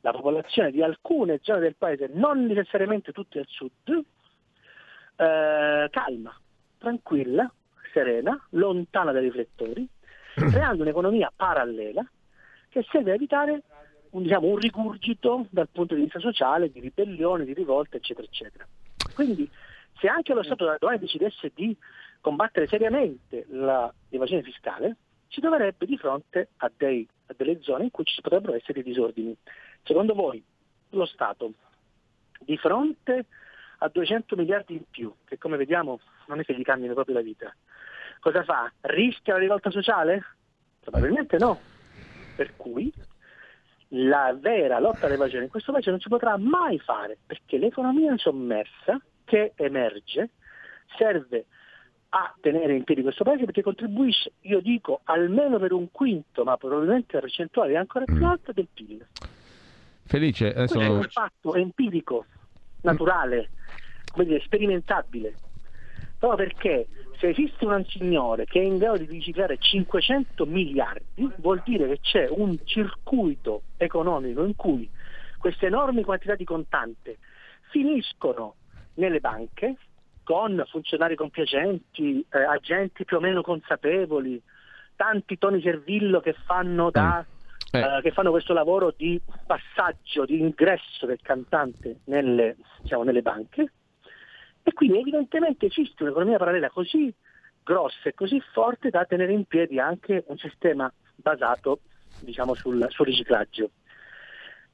la popolazione di alcune zone del paese, non necessariamente tutte al sud, eh, calma, tranquilla, serena, lontana dai riflettori, creando un'economia parallela che serve a evitare un, diciamo, un rigurgito dal punto di vista sociale, di ribellione, di rivolta, eccetera, eccetera. Quindi se anche lo Stato domani decidesse di combattere seriamente l'evasione fiscale, ci troverebbe di fronte a, dei, a delle zone in cui ci potrebbero essere dei disordini. Secondo voi lo Stato, di fronte a 200 miliardi in più, che come vediamo non è che gli cambino proprio la vita, cosa fa? Rischia la rivolta sociale? Probabilmente no. Per cui la vera lotta all'evasione in questo paese non si potrà mai fare, perché l'economia sommersa che emerge serve a tenere in piedi questo paese perché contribuisce, io dico, almeno per un quinto, ma probabilmente la percentuale è ancora più mm. alta del PIL. Felice, adesso... Questo è un fatto empirico, naturale, dire, sperimentabile. Proprio perché se esiste un signore che è in grado di riciclare 500 miliardi, vuol dire che c'è un circuito economico in cui queste enormi quantità di contante finiscono nelle banche con funzionari compiacenti, eh, agenti più o meno consapevoli, tanti Toni Servillo che fanno, da, mm. eh. Eh, che fanno questo lavoro di passaggio, di ingresso del cantante nelle, diciamo, nelle banche e quindi evidentemente esiste un'economia parallela così grossa e così forte da tenere in piedi anche un sistema basato diciamo, sul, sul riciclaggio.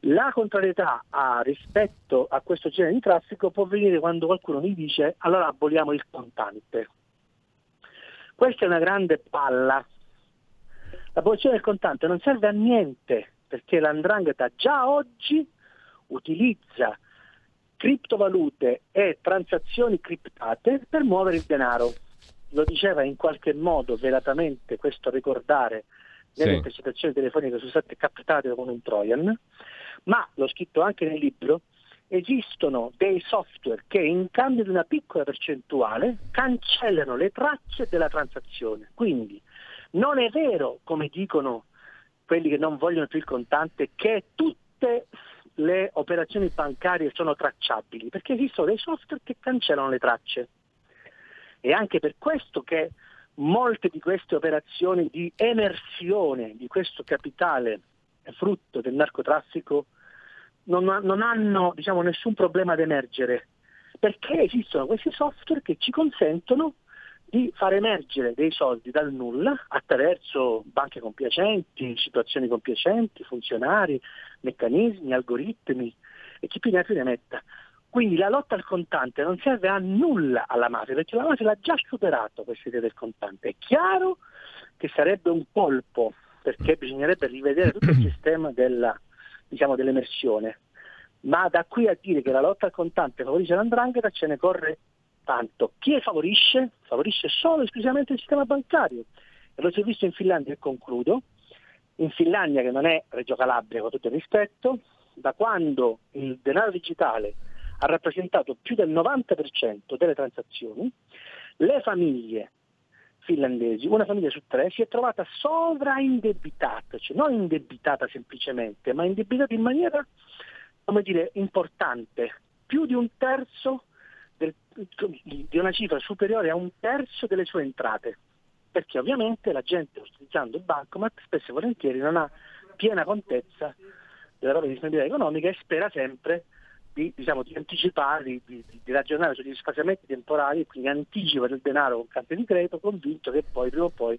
La contrarietà a, rispetto a questo genere di traffico può venire quando qualcuno mi dice allora aboliamo il contante. Questa è una grande palla. L'abolizione del contante non serve a niente perché l'andrangheta già oggi utilizza criptovalute e transazioni criptate per muovere il denaro. Lo diceva in qualche modo velatamente questo ricordare nelle sì. intercettazioni telefoniche che sono state captate con un Trojan ma l'ho scritto anche nel libro, esistono dei software che in cambio di una piccola percentuale cancellano le tracce della transazione. Quindi non è vero, come dicono quelli che non vogliono più il contante, che tutte le operazioni bancarie sono tracciabili, perché esistono dei software che cancellano le tracce. E anche per questo che molte di queste operazioni di emersione di questo capitale frutto del narcotraffico non, non hanno diciamo, nessun problema ad emergere, perché esistono questi software che ci consentono di far emergere dei soldi dal nulla attraverso banche compiacenti, situazioni compiacenti, funzionari, meccanismi, algoritmi e chi più ne ha più ne metta. Quindi la lotta al contante non serve a nulla alla mafia, perché la mafia l'ha già superato questa idea del contante. È chiaro che sarebbe un colpo, perché bisognerebbe rivedere tutto il sistema della, diciamo, dell'emersione. Ma da qui a dire che la lotta al contante favorisce l'andrangheta ce ne corre Pertanto chi favorisce? Favorisce solo e esclusivamente il sistema bancario. E lo si è visto in Finlandia e concludo. In Finlandia, che non è Reggio Calabria con tutto il rispetto, da quando il denaro digitale ha rappresentato più del 90% delle transazioni, le famiglie finlandesi, una famiglia su tre si è trovata sovraindebitata, cioè non indebitata semplicemente, ma indebitata in maniera, come dire, importante, più di un terzo del, di una cifra superiore a un terzo delle sue entrate, perché ovviamente la gente utilizzando il bancomat spesso e volentieri non ha piena contezza della propria disponibilità economica e spera sempre di, diciamo, di anticipare, di, di, di, ragionare sugli sfasiamenti temporali e quindi anticipa del denaro con carte di credito convinto che poi prima o poi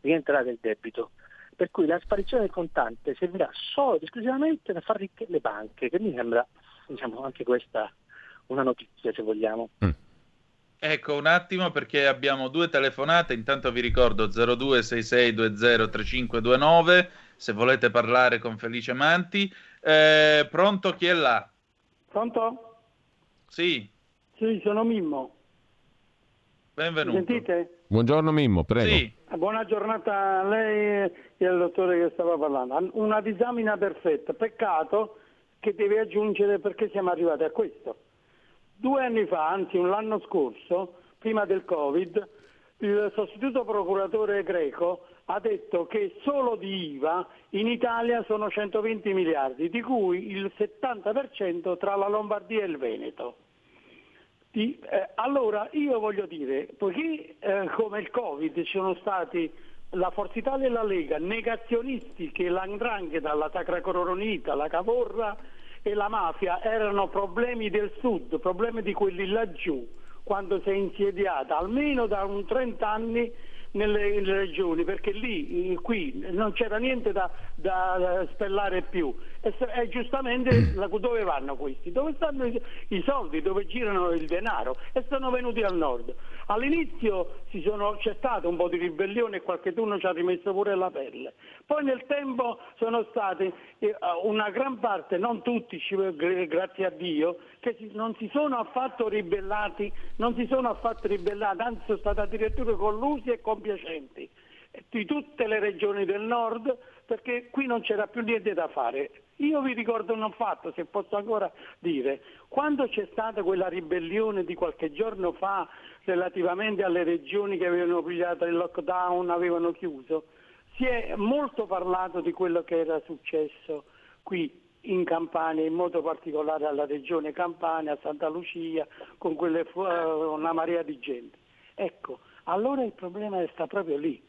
rientrerà nel debito. Per cui la sparizione del contante servirà solo ed esclusivamente a far ricche le banche, che mi sembra diciamo, anche questa una notizia se vogliamo. Mm. Ecco un attimo perché abbiamo due telefonate, intanto vi ricordo 0266203529 se volete parlare con Felice Manti. Eh, pronto chi è là? Pronto? Sì. Sì, sono Mimmo. Benvenuto. Mi sentite? Buongiorno Mimmo, prego. Sì. Buona giornata a lei e al dottore che stava parlando. Una disamina perfetta. Peccato che deve aggiungere perché siamo arrivati a questo. Due anni fa, anzi un anno scorso, prima del Covid, il sostituto procuratore greco ha detto che solo di IVA in Italia sono 120 miliardi, di cui il 70% tra la Lombardia e il Veneto. Di, eh, allora io voglio dire, poiché eh, come il Covid ci sono stati la Forza Italia e la Lega negazionisti che l'andrangheta, la Sacra Coronita, la Cavorra e la mafia erano problemi del sud, problemi di quelli laggiù, quando si è insediata almeno da un 30 anni nelle, nelle regioni perché lì, qui non c'era niente da, da spellare più e, e giustamente la, dove vanno questi? Dove stanno i, i, soldi, dove girano il denaro e sono venuti al nord. All'inizio sono, c'è stato un po' di ribellione e qualcuno ci ha rimesso pure la pelle, poi nel tempo sono stati eh, una gran parte, non tutti, grazie a Dio, che non si sono affatto ribellati, non si sono affatto ribellati, anzi sono stati addirittura collusi e compiacenti di tutte le regioni del nord perché qui non c'era più niente da fare. Io vi ricordo un fatto, se posso ancora dire, quando c'è stata quella ribellione di qualche giorno fa relativamente alle regioni che avevano pigliato il lockdown, avevano chiuso, si è molto parlato di quello che era successo qui in Campania, in modo particolare alla regione Campania, a Santa Lucia, con quelle, una marea di gente. Ecco, allora il problema sta proprio lì.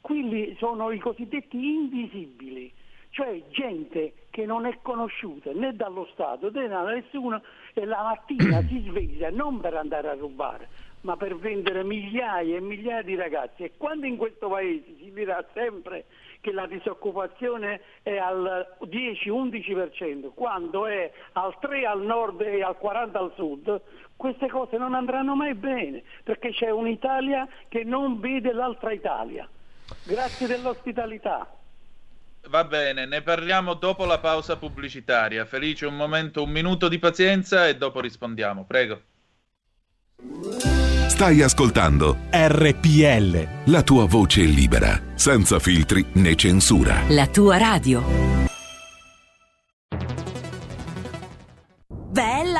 Quelli sono i cosiddetti invisibili, cioè gente che non è conosciuta né dallo Stato né da nessuno e la mattina si sveglia non per andare a rubare, ma per vendere migliaia e migliaia di ragazzi. E quando in questo paese si dirà sempre che la disoccupazione è al 10-11%, quando è al 3 al nord e al 40 al sud, queste cose non andranno mai bene, perché c'è un'Italia che non vede l'altra Italia. Grazie dell'ospitalità. Va bene, ne parliamo dopo la pausa pubblicitaria. Felice, un momento, un minuto di pazienza e dopo rispondiamo. Prego. Stai ascoltando RPL. La tua voce libera, senza filtri né censura. La tua radio.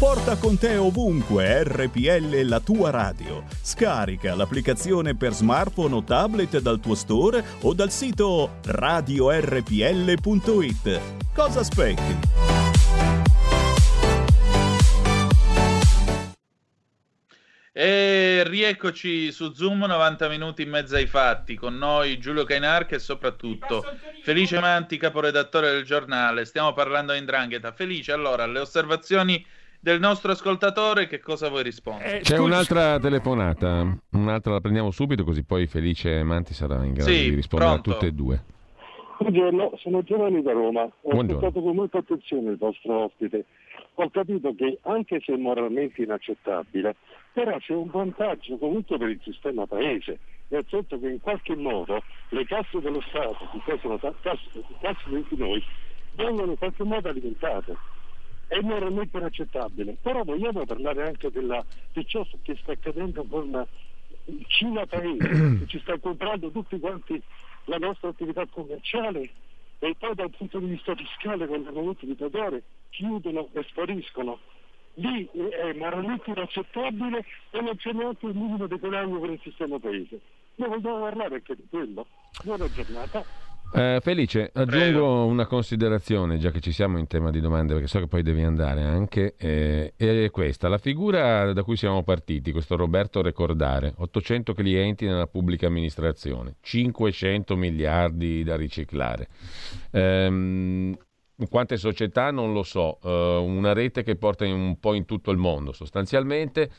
Porta con te ovunque RPL la tua radio. Scarica l'applicazione per smartphone o tablet dal tuo store o dal sito radiorpl.it. Cosa aspetti? E rieccoci su Zoom 90 minuti in mezzo ai fatti con noi Giulio Cainarca e soprattutto Felice Manti, caporedattore del giornale. Stiamo parlando di Ndrangheta. Felice, allora, le osservazioni del nostro ascoltatore, che cosa vuoi rispondere? C'è un'altra telefonata, un'altra la prendiamo subito così poi Felice Manti sarà in grado Sì, di rispondere pronto. a tutte e due. Buongiorno, sono Giovanni da Roma. Ho Buongiorno. ascoltato con molta attenzione il vostro ospite. Ho capito che anche se moralmente inaccettabile, però c'è un vantaggio comunque per il sistema paese, nel senso che in qualche modo le casse dello Stato, che sono casse, casse di tutti noi, vengono in qualche modo alimentate. È moralmente inaccettabile. Però vogliamo parlare anche della- di ciò che sta accadendo con Cina paese, che ci sta comprando tutti quanti la nostra attività commerciale e poi dal punto di vista fiscale quando hanno avuto il dittatore chiudono e spariscono. Lì è moralmente inaccettabile e non c'è neanche il minimo di guadagno per il sistema paese. Noi vogliamo parlare anche di quello. Buona giornata. Eh, Felice, aggiungo una considerazione, già che ci siamo in tema di domande, perché so che poi devi andare anche, eh, è questa. La figura da cui siamo partiti, questo Roberto Recordare, 800 clienti nella pubblica amministrazione, 500 miliardi da riciclare. Ehm, quante società non lo so, eh, una rete che porta un po' in tutto il mondo sostanzialmente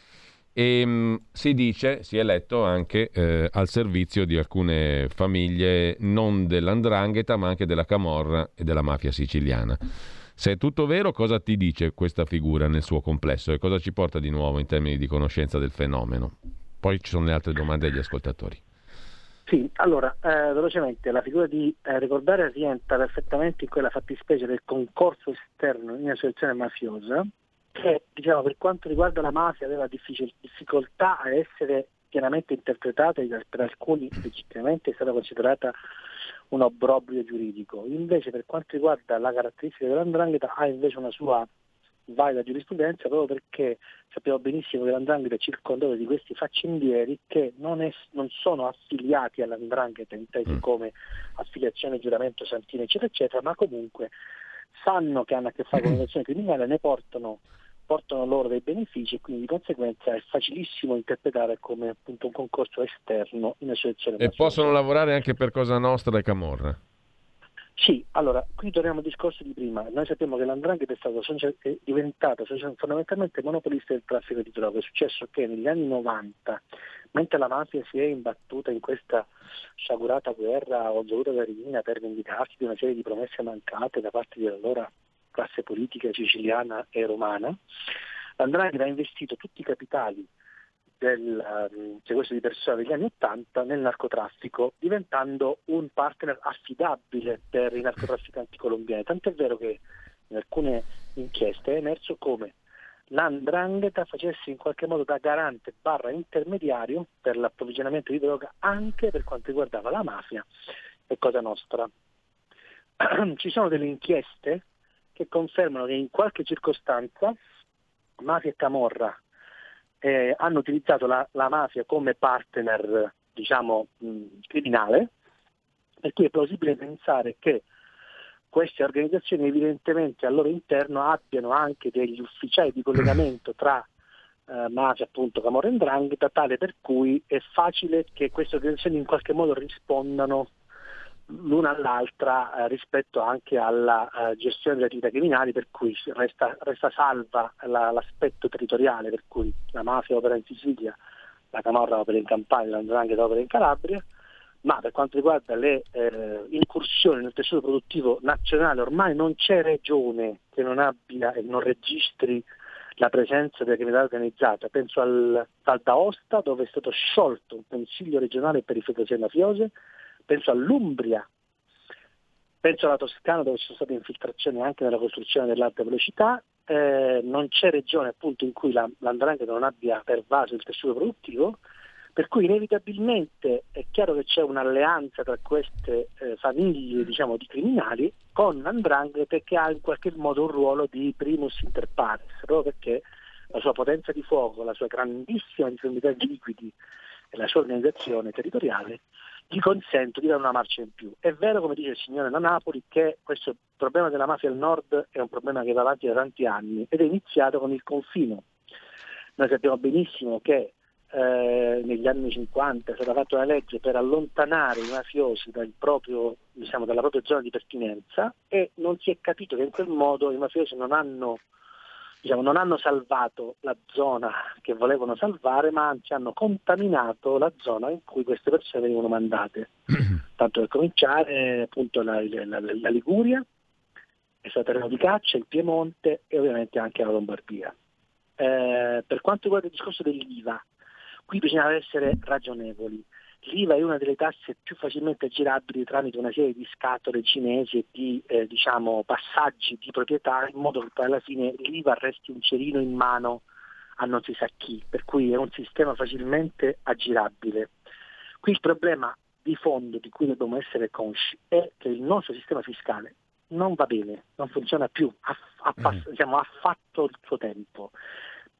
e mh, si dice, si è letto anche eh, al servizio di alcune famiglie non dell'andrangheta ma anche della camorra e della mafia siciliana. Se è tutto vero, cosa ti dice questa figura nel suo complesso e cosa ci porta di nuovo in termini di conoscenza del fenomeno? Poi ci sono le altre domande degli ascoltatori. Sì, allora, eh, velocemente, la figura di eh, ricordare rientra perfettamente in quella fattispecie del concorso esterno in associazione mafiosa, che diciamo, per quanto riguarda la mafia aveva difficil- difficoltà a essere pienamente interpretata e per alcuni legittimamente è stata considerata un obbrobrio giuridico. Invece per quanto riguarda la caratteristica dell'andrangheta ha invece una sua valida giurisprudenza proprio perché sappiamo benissimo che l'andrangheta è circondato di questi faccendieri che non, è- non sono affiliati all'andrangheta intesi come affiliazione, giuramento, santino eccetera eccetera, ma comunque sanno che hanno a che fare con un'azione criminale, ne portano, portano loro dei benefici e quindi di conseguenza è facilissimo interpretare come appunto un concorso esterno in associazione E possono lavorare anche per Cosa Nostra e Camorra. Sì, allora, qui torniamo al discorso di prima. Noi sappiamo che l'andrangheta è, stato, è diventata fondamentalmente monopolista del traffico di droga. È successo che negli anni 90, mentre la mafia si è imbattuta in questa sciagurata guerra o voluta da Rina per vendicarsi di una serie di promesse mancate da parte dell'allora classe politica siciliana e romana, l'andrangheta ha investito tutti i capitali del um, sequestro di persone degli anni Ottanta nel narcotraffico, diventando un partner affidabile per i narcotrafficanti colombiani. Tant'è vero che in alcune inchieste è emerso come l'andrangheta facesse in qualche modo da garante barra intermediario per l'approvvigionamento di droga anche per quanto riguardava la mafia e Cosa Nostra. Ci sono delle inchieste che confermano che in qualche circostanza mafia e camorra eh, hanno utilizzato la, la, mafia come partner diciamo mh, criminale, per cui è plausibile pensare che queste organizzazioni evidentemente al loro interno abbiano anche degli ufficiali di collegamento tra eh, mafia, appunto, camorra e ndrangheta, tale per cui è facile che queste organizzazioni in qualche modo rispondano l'una all'altra eh, rispetto anche alla eh, gestione delle attività criminali, per cui resta, resta salva la, l'aspetto territoriale, per cui la mafia opera in Sicilia, la Camorra opera in Campania, la Ndrangheta opera in Calabria, ma per quanto riguarda le eh, incursioni nel tessuto produttivo nazionale ormai non c'è regione che non abbia e non registri la presenza della criminalità organizzata. Penso al Val d'Aosta dove è stato sciolto un consiglio regionale per infiltrazioni mafiose, penso all'Umbria, penso alla Toscana dove ci sono state infiltrazioni anche nella costruzione dell'alta velocità, eh, non c'è regione appunto in cui la, l'andrangheta non abbia pervaso il tessuto produttivo, per cui inevitabilmente è chiaro che c'è un'alleanza tra queste eh, famiglie diciamo, di criminali con l'andrangheta che ha in qualche modo un ruolo di primus inter pares, proprio perché la sua potenza di fuoco, la sua grandissima disponibilità di liquidi e la sua organizzazione territoriale gli consentono di dare una marcia in più. È vero, come dice il signore da Napoli, che questo problema della mafia al nord è un problema che va avanti da tanti anni ed è iniziato con il confino. Noi sappiamo benissimo che eh, negli anni 50 è stata fatta una legge per allontanare i mafiosi dal proprio, diciamo, dalla propria zona di pertinenza e non si è capito che in quel modo i mafiosi non hanno, diciamo, non hanno salvato la zona che volevano salvare, ma anzi hanno contaminato la zona in cui queste persone venivano mandate. Tanto per cominciare, appunto, la, la, la, Liguria, è stato terreno di caccia, il Piemonte e ovviamente anche la Lombardia. Eh, per quanto riguarda il discorso dell'IVA, qui bisogna essere ragionevoli. L'IVA è una delle tasse più facilmente aggirabili tramite una serie di scatole cinesi e di eh, diciamo, passaggi di proprietà in modo che poi alla fine l'IVA resti un cerino in mano a non si sa chi, per cui è un sistema facilmente aggirabile. Qui il problema di fondo di cui dobbiamo essere consci è che il nostro sistema fiscale non va bene, non funziona più, ha, ha, pass- diciamo, ha fatto il suo tempo.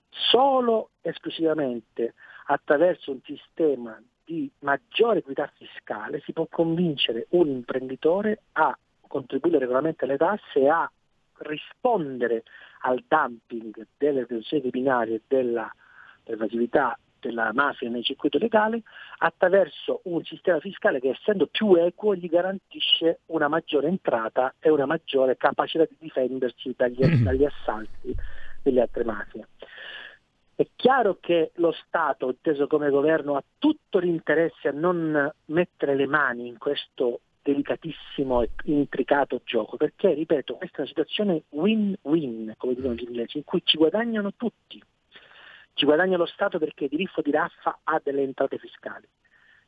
Solo esclusivamente attraverso un sistema di maggiore equità fiscale si può convincere un imprenditore a contribuire regolarmente alle tasse e a rispondere al dumping delle organizzazioni criminali e della evasività della mafia nel circuito legale attraverso un sistema fiscale che essendo più equo gli garantisce una maggiore entrata e una maggiore capacità di difendersi dagli, dagli assalti delle altre mafie. È chiaro che lo Stato, inteso come governo, ha tutto l'interesse a non mettere le mani in questo delicatissimo e intricato gioco, perché, ripeto, questa è una situazione win-win, come dicono gli inglesi, in cui ci guadagnano tutti. Ci guadagna lo Stato perché di riffo di raffa ha delle entrate fiscali.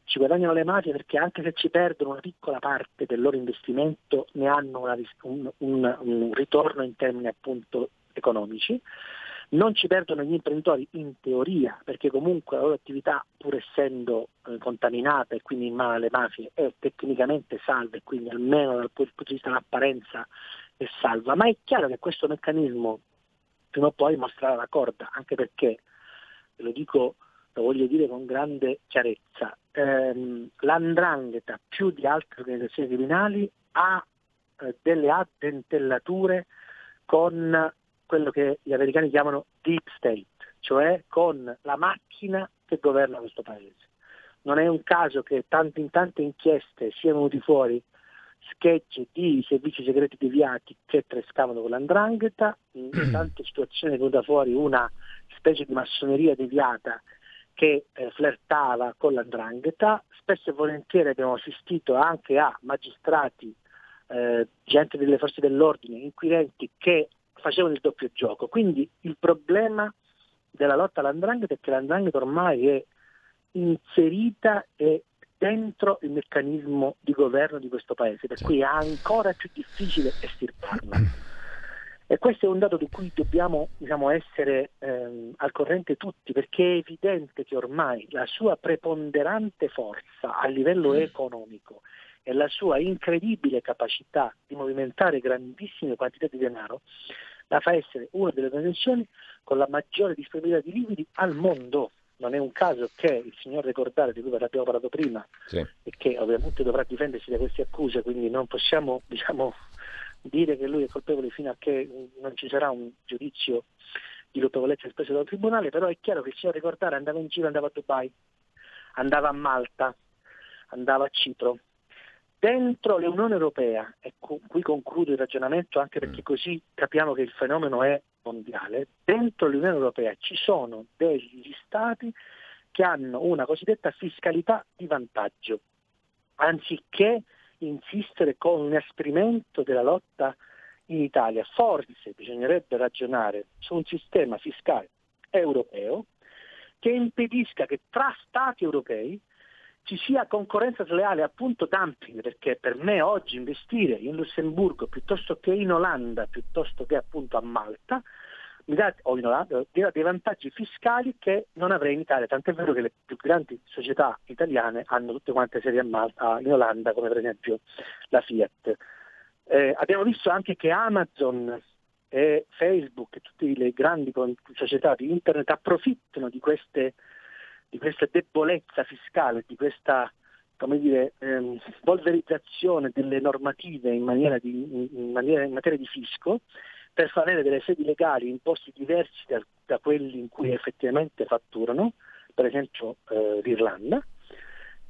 Ci guadagnano le mafie perché anche se ci perdono una piccola parte del loro investimento ne hanno una, un, un, un ritorno in termini appunto economici. Non ci perdono gli imprenditori in teoria, perché comunque la loro attività, pur essendo eh, contaminata e quindi in mano alle mafie, è tecnicamente salva e quindi almeno dal punto di vista dell'apparenza è salva. Ma è chiaro che questo meccanismo prima o poi mostrerà la corda, anche perché lo dico, lo voglio dire con grande chiarezza, ehm, l'andrangheta più di altre organizzazioni criminali ha eh, delle addentellature con quello che gli americani chiamano deep state, cioè con la macchina che governa questo paese. Non è un caso che tante, in tante inchieste siano venuti fuori sketch di servizi segreti deviati che trescavano con l'andrangheta, in tante situazioni è venuta fuori una specie di massoneria deviata che eh, flirtava con l'andrangheta, spesso e volentieri abbiamo assistito anche a magistrati, eh, gente delle forze dell'ordine, inquirenti che facevano il doppio gioco. Quindi il problema della lotta all'andrangheta è che l'andrangheta ormai è inserita e dentro il meccanismo di governo di questo paese, per cui è ancora più difficile estirparla. E questo è un dato di cui dobbiamo diciamo, essere ehm, al corrente tutti, perché è evidente che ormai la sua preponderante forza a livello economico e la sua incredibile capacità di movimentare grandissime quantità di denaro la fa essere una delle organizzazioni con la maggiore disponibilità di liquidi al mondo non è un caso che il signor Recordare, di cui abbiamo parlato prima, sì. e che ovviamente dovrà difendersi da queste accuse, quindi non possiamo diciamo, dire che lui è colpevole fino a che non ci sarà un giudizio di colpevolezza espresso dal Tribunale, però è chiaro che il signor Recordare andava in giro, andava a Dubai, andava a Malta, andava a Cipro, dentro l'Unione Europea, e qui concludo il ragionamento anche perché mm. così capiamo che il fenomeno è mondiale, dentro l'Unione Europea ci sono degli stati che hanno una cosiddetta fiscalità di vantaggio, anziché insistere con un esprimento della lotta in Italia, forse bisognerebbe ragionare su un sistema fiscale europeo che impedisca che tra stati europei ci sia concorrenza sleale, appunto dumping, perché per me oggi investire in Lussemburgo piuttosto che in Olanda, piuttosto che appunto a Malta, mi dà, o in Olanda, mi dà dei vantaggi fiscali che non avrei in Italia, tant'è vero che le più grandi società italiane hanno tutte quante sedi a Malta, in Olanda, come per esempio la Fiat. Eh, abbiamo visto anche che Amazon e Facebook tutte le grandi società di internet approfittano di queste di questa debolezza fiscale, di questa come dire, ehm, polverizzazione delle normative in, maniera di, in, maniera, in, materia di fisco per far avere delle sedi legali in posti diversi da, da quelli in cui effettivamente fatturano, per esempio eh, l'Irlanda.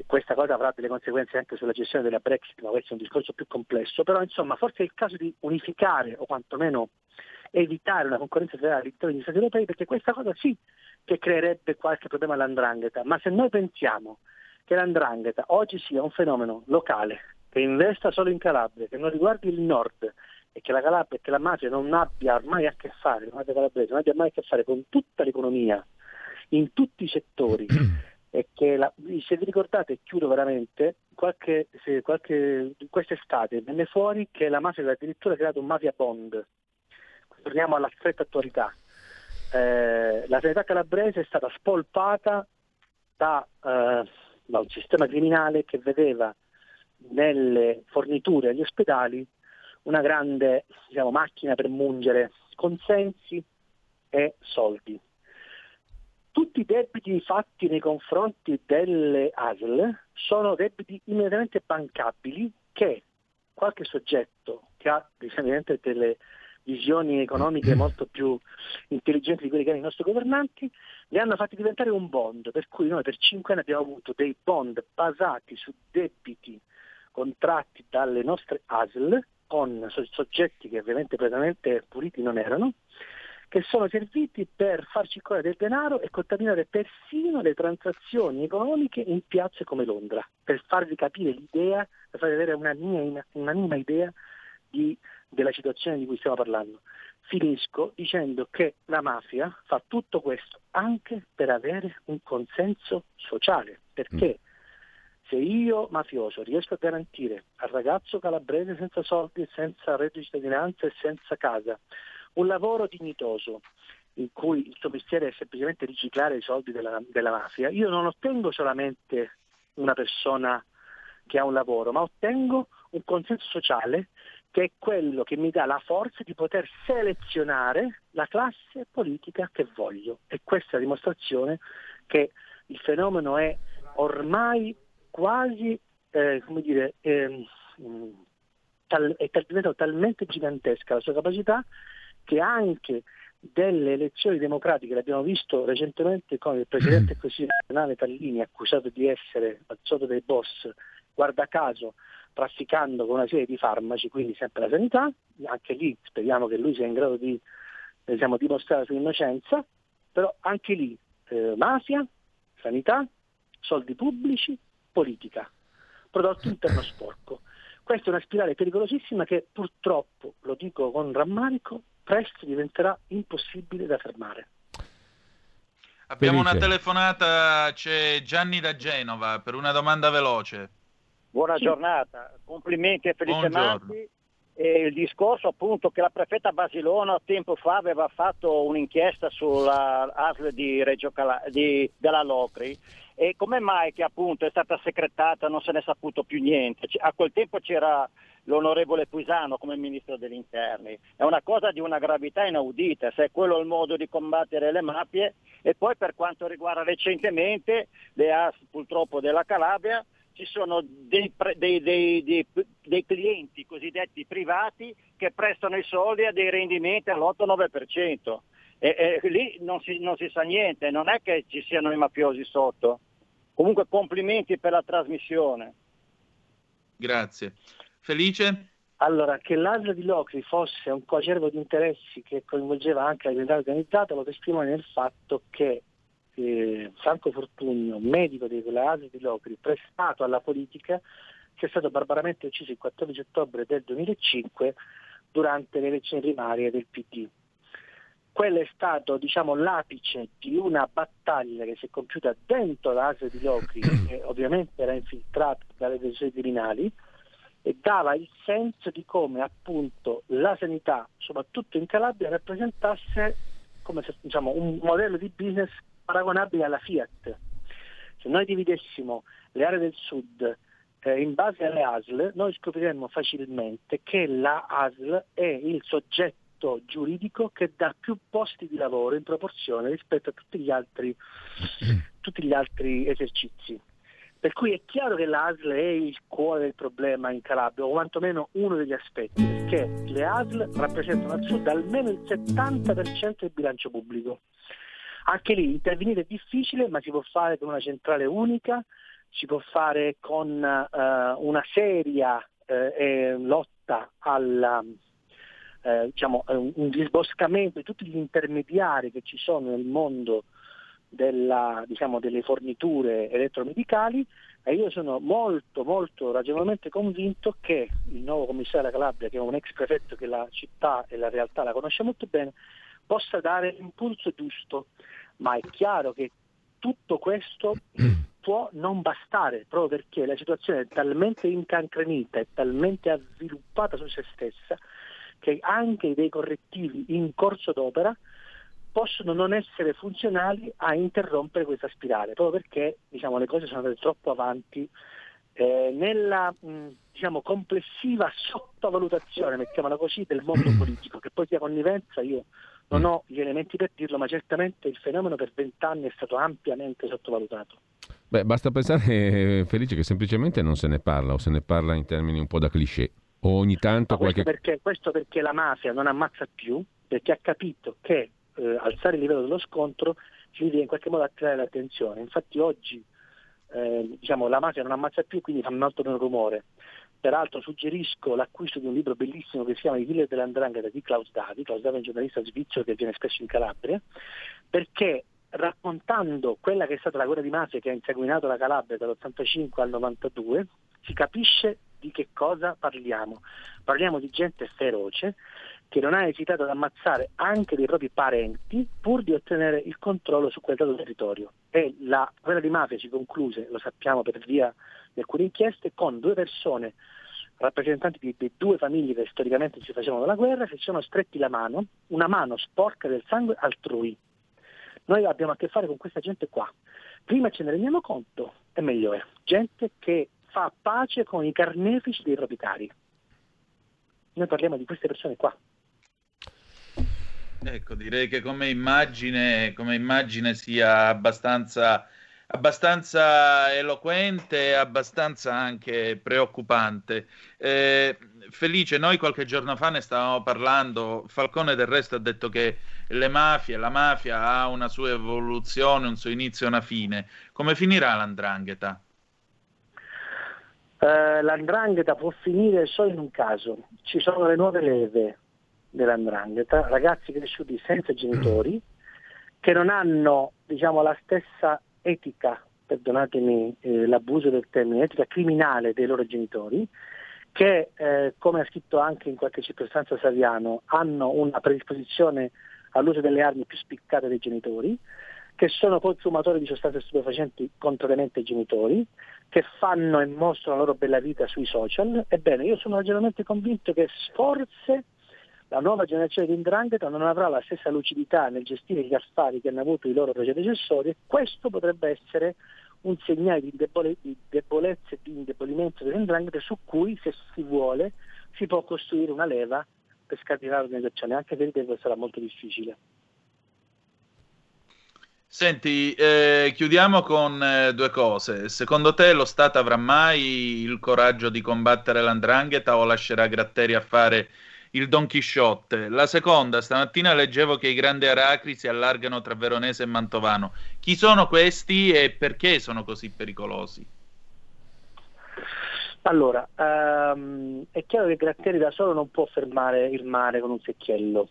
Questa cosa avrà delle conseguenze anche sulla gestione della Brexit, ma questo è un discorso più complesso, però insomma forse è il caso di unificare o quantomeno evitare una concorrenza sleale all'interno degli Stati europei perché questa cosa sì che creerebbe qualche problema all'andrangheta, ma se noi pensiamo che l'andrangheta oggi sia un fenomeno locale che investa solo in Calabria, che non riguardi il nord e che la Calabria e che la mafia non abbia mai a che fare, la mafia calabrese non abbia mai a che fare con tutta l'economia, in tutti i settori, e che la, se vi ricordate, chiudo veramente, qualche, se, qualche, quest'estate venne fuori che la mafia aveva addirittura creato un mafia bond. Torniamo alla stretta attualità. Eh, la sanità calabrese è stata spolpata da, eh, da un sistema criminale che vedeva nelle forniture agli ospedali una grande diciamo, macchina per mungere consensi e soldi. Tutti i debiti fatti nei confronti delle ASL sono debiti immediatamente bancabili che qualche soggetto che ha diciamo, delle visioni economiche molto più intelligenti di quelle che hanno i nostri governanti, li hanno fatti diventare un bond, per cui noi per cinque anni abbiamo avuto dei bond basati su debiti contratti dalle nostre ASL con soggetti che ovviamente prettamente puliti non erano, che sono serviti per far circolare del denaro e contaminare persino le transazioni economiche in piazze come Londra, per farvi capire l'idea, per farvi avere una minima, una minima idea di, della situazione di cui stiamo parlando. Finisco dicendo che la mafia fa tutto questo anche per avere un consenso sociale, perché mm se io, mafioso, riesco a garantire al ragazzo calabrese senza soldi, senza reddito di cittadinanza e senza casa un lavoro dignitoso in cui il suo mestiere è semplicemente riciclare i soldi della, della mafia, io non ottengo solamente una persona che ha un lavoro, ma ottengo un consenso sociale che è quello che mi dà la forza di poter selezionare la classe politica che voglio. E questa è la dimostrazione che il fenomeno è ormai quasi, eh, come dire, eh, tal, è diventato talmente gigantesca la sua capacità che anche delle elezioni democratiche, l'abbiamo visto recentemente con il Presidente del Consiglio nazionale Tallini accusato di essere al sotto dei boss, guarda caso, trafficando con una serie di farmaci, quindi sempre la sanità, anche lì speriamo che lui sia in grado di diciamo, dimostrare la sua innocenza, però anche lì eh, mafia, sanità, soldi pubblici, politica, prodotto interno sporco. Questa è una spirale pericolosissima che purtroppo, lo dico con rammarico, presto diventerà impossibile da fermare. Abbiamo Felice. una telefonata, c'è Gianni da Genova per una domanda veloce. Buona giornata, complimenti a Felice. Manti. E il discorso appunto che la prefetta Basilona tempo fa aveva fatto un'inchiesta sulla ASL di Reggio Cala- di- della Locri e come mai che appunto è stata secretata non se ne è saputo più niente? C- A quel tempo c'era l'onorevole Puisano come ministro degli interni, è una cosa di una gravità inaudita, se è quello il modo di combattere le mafie e poi per quanto riguarda recentemente le AS purtroppo della Calabria ci sono dei, dei- dei- dei- dei clienti cosiddetti privati che prestano i soldi a dei rendimenti all'8-9%. E, e lì non si, non si sa niente, non è che ci siano i mafiosi sotto. Comunque complimenti per la trasmissione. Grazie. Felice? Allora, che l'ASL di Locri fosse un coacervo di interessi che coinvolgeva anche la criminalità organizzata lo testimonia nel fatto che eh, Franco Fortugno, medico di quella di Locri, prestato alla politica, che è stato barbaramente ucciso il 14 ottobre del 2005 durante le elezioni primarie del PD. Quello è stato diciamo, l'apice di una battaglia che si è compiuta dentro l'ASL di Locri, che ovviamente era infiltrata dalle decisioni criminali, e dava il senso di come appunto la sanità, soprattutto in Calabria, rappresentasse come se, diciamo, un modello di business paragonabile alla Fiat. Se noi dividessimo le aree del sud eh, in base alle ASL, noi scopriremmo facilmente che la ASL è il soggetto giuridico che dà più posti di lavoro in proporzione rispetto a tutti gli altri, tutti gli altri esercizi. Per cui è chiaro che l'ASL è il cuore del problema in Calabria, o quantomeno uno degli aspetti, perché le ASL rappresentano al sud almeno il 70% del bilancio pubblico. Anche lì intervenire è difficile, ma si può fare con una centrale unica, si può fare con eh, una seria eh, lotta alla, eh, diciamo, un, un disboscamento di tutti gli intermediari che ci sono nel mondo della, diciamo, delle forniture elettromedicali e io sono molto molto ragionevolmente convinto che il nuovo commissario della Calabria, che è un ex prefetto che la città e la realtà la conosce molto bene, possa dare l'impulso giusto, ma è chiaro che tutto questo può non bastare, proprio perché la situazione è talmente incancrenita e talmente avviluppata su se stessa che anche dei correttivi in corso d'opera possono non essere funzionali a interrompere questa spirale, proprio perché diciamo, le cose sono andate troppo avanti. Eh, nella mh, diciamo, complessiva sottovalutazione, mettiamola così, del mondo politico, che poi sia connivenza, io non ho gli elementi per dirlo, ma certamente il fenomeno per vent'anni è stato ampiamente sottovalutato. Beh, basta pensare, Felice, che semplicemente non se ne parla o se ne parla in termini un po' da cliché. O ogni tanto questo qualche... Perché, questo perché la mafia non ammazza più, perché ha capito che eh, alzare il livello dello scontro significa in qualche modo attirare l'attenzione. Infatti oggi eh, diciamo, la mafia non ammazza più, quindi fa molto meno rumore. Peraltro suggerisco l'acquisto di un libro bellissimo che si chiama I killer dell'andrangheta di Klaus Davi. Klaus Davi è un giornalista svizzero che viene spesso in Calabria, perché raccontando quella che è stata la guerra di mafia che ha inseguinato la Calabria dall'85 al 92, si capisce di che cosa parliamo. Parliamo di gente feroce che non ha esitato ad ammazzare anche dei propri parenti pur di ottenere il controllo su quel dato territorio. E la guerra di mafia si concluse, lo sappiamo per via di alcune inchieste, con due persone rappresentanti di, di, due famiglie che storicamente si facevano la guerra, si sono stretti la mano, una mano sporca del sangue altrui. Noi abbiamo a che fare con questa gente qua. Prima ce ne rendiamo conto e meglio è. Gente che fa pace con i carnefici dei proprietari. Noi parliamo di queste persone qua. Ecco, direi che come immagine, come immagine sia abbastanza, abbastanza eloquente e abbastanza anche preoccupante. Eh, Felice, noi qualche giorno fa ne stavamo parlando, Falcone del resto ha detto che le mafie, la mafia ha una sua evoluzione, un suo inizio e una fine. Come finirà l'andrangheta? Uh, l'andrangheta può finire solo in un caso, ci sono le nuove leve, dell'andrangheta, ragazzi cresciuti senza genitori, che non hanno diciamo, la stessa etica, perdonatemi eh, l'abuso del termine, etica criminale dei loro genitori, che eh, come ha scritto anche in qualche circostanza Saviano, hanno una predisposizione all'uso delle armi più spiccate dei genitori, che sono consumatori di sostanze stupefacenti contrariamente ai genitori, che fanno e mostrano la loro bella vita sui social. Ebbene, io sono ragionalmente convinto che forse la nuova generazione di Indrangheta non avrà la stessa lucidità nel gestire gli affari che hanno avuto i loro predecessori e questo potrebbe essere un segnale di, debole, di debolezza e di indebolimento dell'Indrangheta su cui, se si vuole, si può costruire una leva per scardinare l'organizzazione, anche se ripeto sarà molto difficile. Senti, eh, chiudiamo con eh, due cose. Secondo te lo Stato avrà mai il coraggio di combattere l'andrangheta o lascerà Gratteri a fare il Don Chisciotte. La seconda, stamattina leggevo che i grandi aracri si allargano tra Veronese e Mantovano. Chi sono questi e perché sono così pericolosi? Allora, um, è chiaro che Gratteri da solo non può fermare il mare con un secchiello.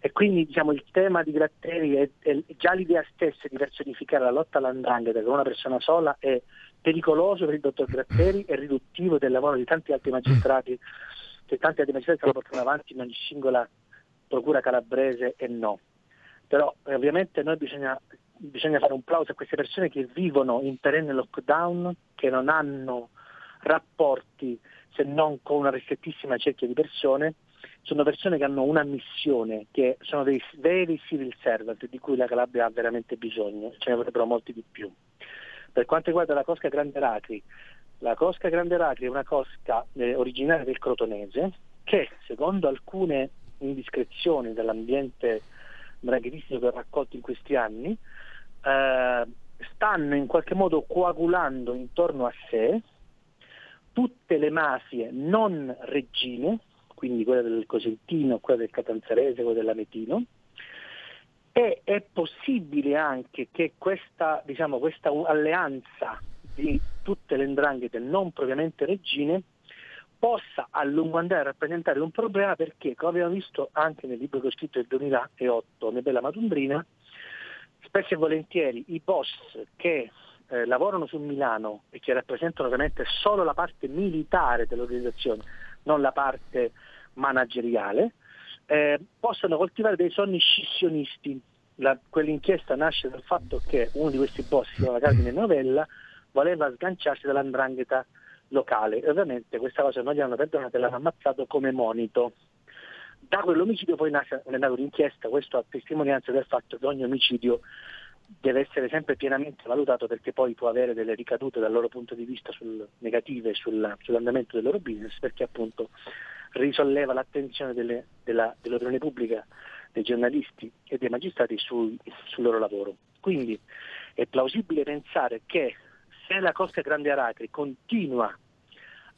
E quindi diciamo, il tema di Gratteri è, è, già l'idea stessa di personificare la lotta all'andrangheta con una persona sola è pericoloso per il dottor Gratteri e riduttivo del lavoro di tanti altri magistrati che tanti altri magistrati stanno portando avanti in ogni singola procura calabrese e no. Però eh, ovviamente noi bisogna, bisogna fare un plauso a queste persone che vivono in perenne lockdown, che non hanno rapporti se non con una ristrettissima cerchia di persone, sono persone che hanno una missione, che sono dei veri civil servant di cui la Calabria ha veramente bisogno, ce ne vorrebbero molti di più. Per quanto riguarda la Cosca Grande Racri, la cosca Grande Racri è una cosca eh, originaria del Crotonese che, secondo alcune indiscrezioni dell'ambiente mragheristico che ho raccolto in questi anni, eh, stanno in qualche modo coagulando intorno a sé tutte le mafie non regine, quindi quella del Cosentino, quella del Catanzarese, quella dell'Ametino, E è possibile anche che questa, diciamo, questa alleanza di tutte le ndranghete non propriamente regine possa a lungo andare a rappresentare un problema perché, come abbiamo visto anche nel libro che ho scritto nel 2008, Nebella Matundrina, spesso e volentieri i boss che eh, lavorano su Milano e che rappresentano ovviamente solo la parte militare dell'organizzazione, non la parte manageriale, eh, possano coltivare dei sonni scissionisti. La, quell'inchiesta nasce dal fatto che uno di questi boss, si chiama Carmine Novella, voleva sganciarsi dall'andrangheta locale e ovviamente questa cosa non gli hanno perdonato e l'hanno ammazzato come monito. Da quell'omicidio poi nasce, è nata un'inchiesta, questo a testimonianza del fatto che ogni omicidio deve essere sempre pienamente valutato perché poi può avere delle ricadute dal loro punto di vista sul, negative sul, sull'andamento del loro business perché appunto risolleva l'attenzione delle, della, dell'opinione pubblica, dei giornalisti e dei magistrati sul, sul loro lavoro. Quindi è plausibile pensare che se la Cosca Grande Aracri continua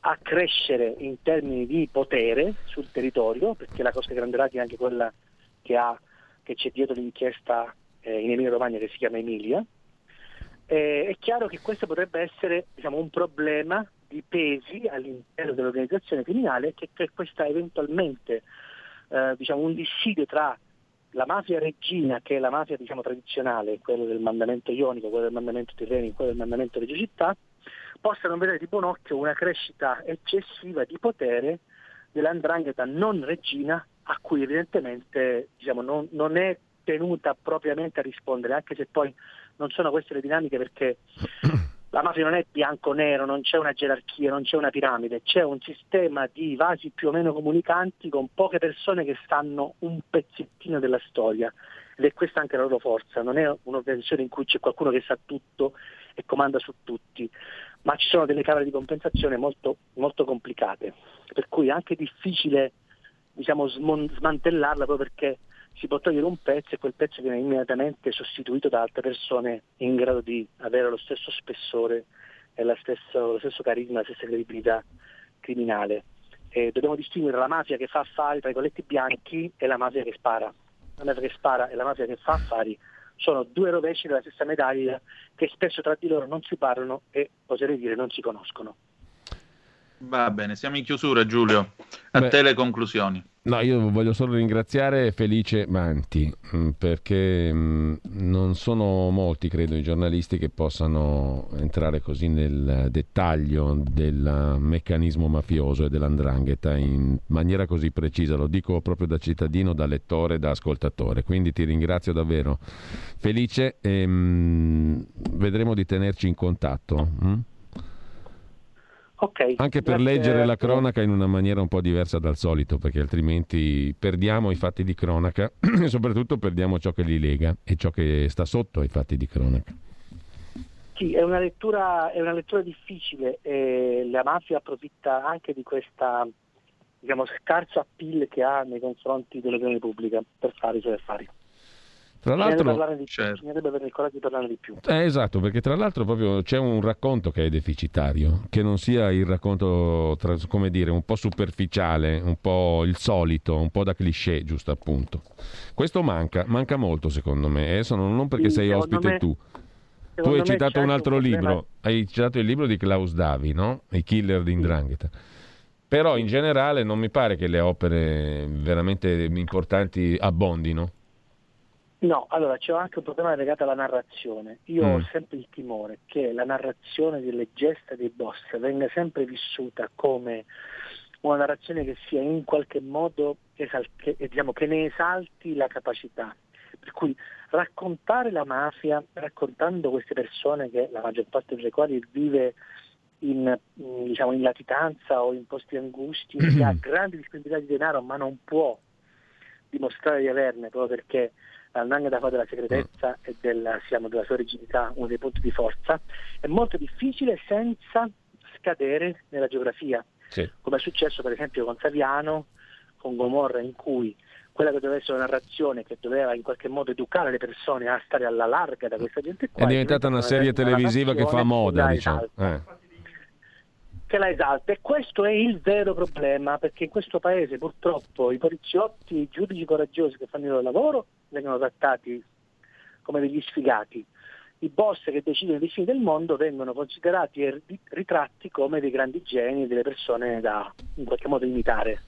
a crescere in termini di potere sul territorio, perché la Cosca Grande Aracri è anche quella che, ha, che c'è dietro l'inchiesta eh, in Emilia Romagna che si chiama Emilia, eh, è chiaro che questo potrebbe essere diciamo, un problema di pesi all'interno dell'organizzazione criminale che, che questa eventualmente eh, diciamo, un dissidio tra la mafia regina, che è la mafia diciamo, tradizionale, quello del mandamento ionico, quello del mandamento tirrenico, quello del mandamento Reggio Città, possano vedere di buon occhio una crescita eccessiva di potere dell'andrangheta non regina a cui evidentemente diciamo, non, non, è tenuta propriamente a rispondere, anche se poi non sono queste le dinamiche perché la mafia non è bianco-nero, non c'è una gerarchia, non c'è una piramide, c'è un sistema di vasi più o meno comunicanti con poche persone che sanno un pezzettino della storia. Ed è questa anche la loro forza, non è un'organizzazione in cui c'è qualcuno che sa tutto e comanda su tutti, ma ci sono delle camere di compensazione molto, molto complicate, per cui è anche difficile diciamo, smantellarla proprio perché si può togliere un pezzo e quel pezzo viene immediatamente sostituito da altre persone in grado di avere lo stesso spessore e lo stesso, lo stesso carisma, la stessa credibilità criminale. E dobbiamo distinguere la mafia che fa affari tra i colletti bianchi e la mafia che spara. La mafia che spara e la mafia che fa affari sono due rovesci della stessa medaglia che spesso tra di loro non si parlano e, oserei dire, non si conoscono. Va bene, siamo in chiusura Giulio. A Beh, te le conclusioni. No, io voglio solo ringraziare Felice Manti mm, perché mm, non sono molti, credo, i giornalisti che possano entrare così nel dettaglio del meccanismo mafioso e dell'andrangheta in maniera così precisa. Lo dico proprio da cittadino, da lettore, da ascoltatore. Quindi ti ringrazio davvero, Felice, e mh, mm, vedremo di tenerci in contatto. Mh? Okay, Anche per leggere la cronaca in una maniera un po' diversa dal solito, perché altrimenti perdiamo i fatti di cronaca e soprattutto perdiamo ciò che li lega e ciò che sta sotto ai fatti di cronaca. Sì, è una lettura, è una lettura difficile e la mafia approfitta anche di questa diciamo, scarso appeal che ha nei confronti dell'opinione pubblica per fare i suoi affari. Tra l'altro, di certo. bisognerebbe avere il coraggio di parlarne di più. Eh, esatto, perché tra l'altro proprio c'è un racconto che è deficitario, che non sia il racconto, tra, come dire, un po' superficiale, un po' il solito, un po' da cliché, giusto appunto. Questo manca, manca molto secondo me, adesso non, non perché sì, sei ospite me, tu. Tu hai citato un altro un libro, hai citato il libro di Klaus Davi, no? I killer di Indrangheta. Però in generale non mi pare che le opere veramente importanti abbondino. No, allora c'è anche un problema legato alla narrazione. Io mm. ho sempre il timore che la narrazione delle gesta dei boss venga sempre vissuta come una narrazione che sia in qualche modo esal- che, diciamo, che ne esalti la capacità. Per cui raccontare la mafia, raccontando queste persone che la maggior parte delle quali vive in, diciamo, in latitanza o in posti angusti, che ha grandi disponibilità di denaro ma non può dimostrare di averne proprio perché l'andanga fa della segretezza mm. e della, diciamo, della sua rigidità uno dei punti di forza, è molto difficile senza scadere nella geografia, sì. come è successo per esempio con Saviano, con Gomorra, in cui quella che doveva essere una narrazione che doveva in qualche modo educare le persone a stare alla larga da questa gente qua. È diventata una serie televisiva che fa moda, diciamo. Eh. Che la esalta e questo è il vero problema perché in questo paese purtroppo i poliziotti, i giudici coraggiosi che fanno il loro lavoro vengono trattati come degli sfigati. I boss che decidono i destini del mondo vengono considerati e ritratti come dei grandi geni, delle persone da in qualche modo imitare.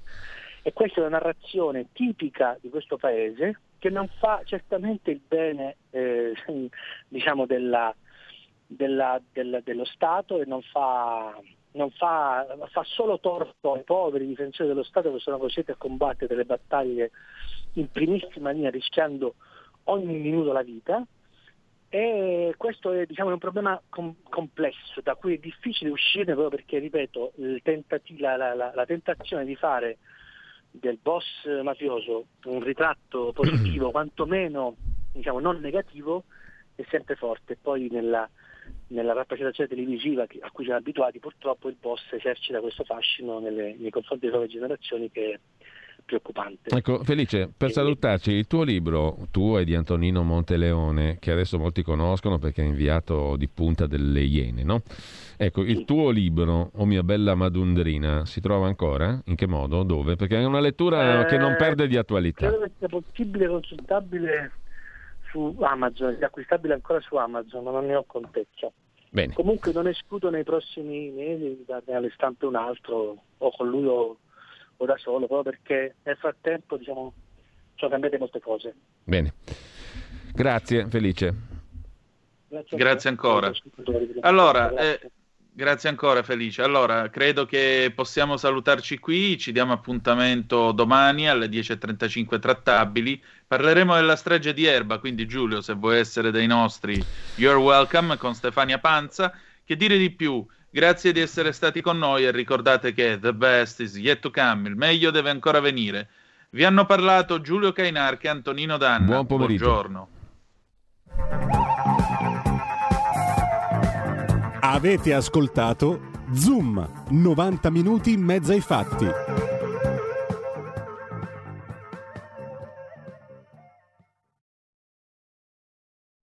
E questa è una narrazione tipica di questo paese che non fa certamente il bene eh, diciamo della, della, della, dello Stato e non fa, fa, fa solo torto ai poveri difensori dello Stato che sono costretti a combattere delle battaglie in primissima linea rischiando ogni minuto la vita e questo è diciamo, un problema com- complesso da cui è difficile uscire proprio perché, ripeto, tentati- la, la, la, la, tentazione di fare del boss mafioso un ritratto positivo, quantomeno diciamo, non negativo, è sempre forte. Poi nella, nella rappresentazione televisiva a cui siamo abituati purtroppo il boss esercita questo fascino nelle, nei confronti delle nuove generazioni che è preoccupante. Ecco Felice, per e... salutarci, il tuo libro, tuo e di Antonino Monteleone, che adesso molti conoscono perché è inviato di punta delle Iene, no? Ecco, il tuo libro, O mia bella Madundrina, si trova ancora? In che modo? Dove? Perché è una lettura eh, che non perde di attualità. Credo che sia possibile, consultabile su Amazon, è acquistabile ancora su Amazon, ma non ne ho contezza. Bene. Comunque non escludo nei prossimi mesi darne alle stampe un altro, o con lui o, o da solo, proprio perché nel frattempo diciamo, sono cambiate molte cose. Bene. Grazie Felice. Grazie, Grazie ancora. Allora, eh, Grazie ancora Felice. Allora, credo che possiamo salutarci qui, ci diamo appuntamento domani alle 10.35 trattabili. Parleremo della strage di Erba, quindi Giulio, se vuoi essere dei nostri, you're welcome con Stefania Panza. Che dire di più? Grazie di essere stati con noi e ricordate che the best is yet to come, il meglio deve ancora venire. Vi hanno parlato Giulio Cainarchi e Antonino Danna. Buon pomeriggio. Buongiorno. Avete ascoltato Zoom, 90 minuti in mezzo ai fatti.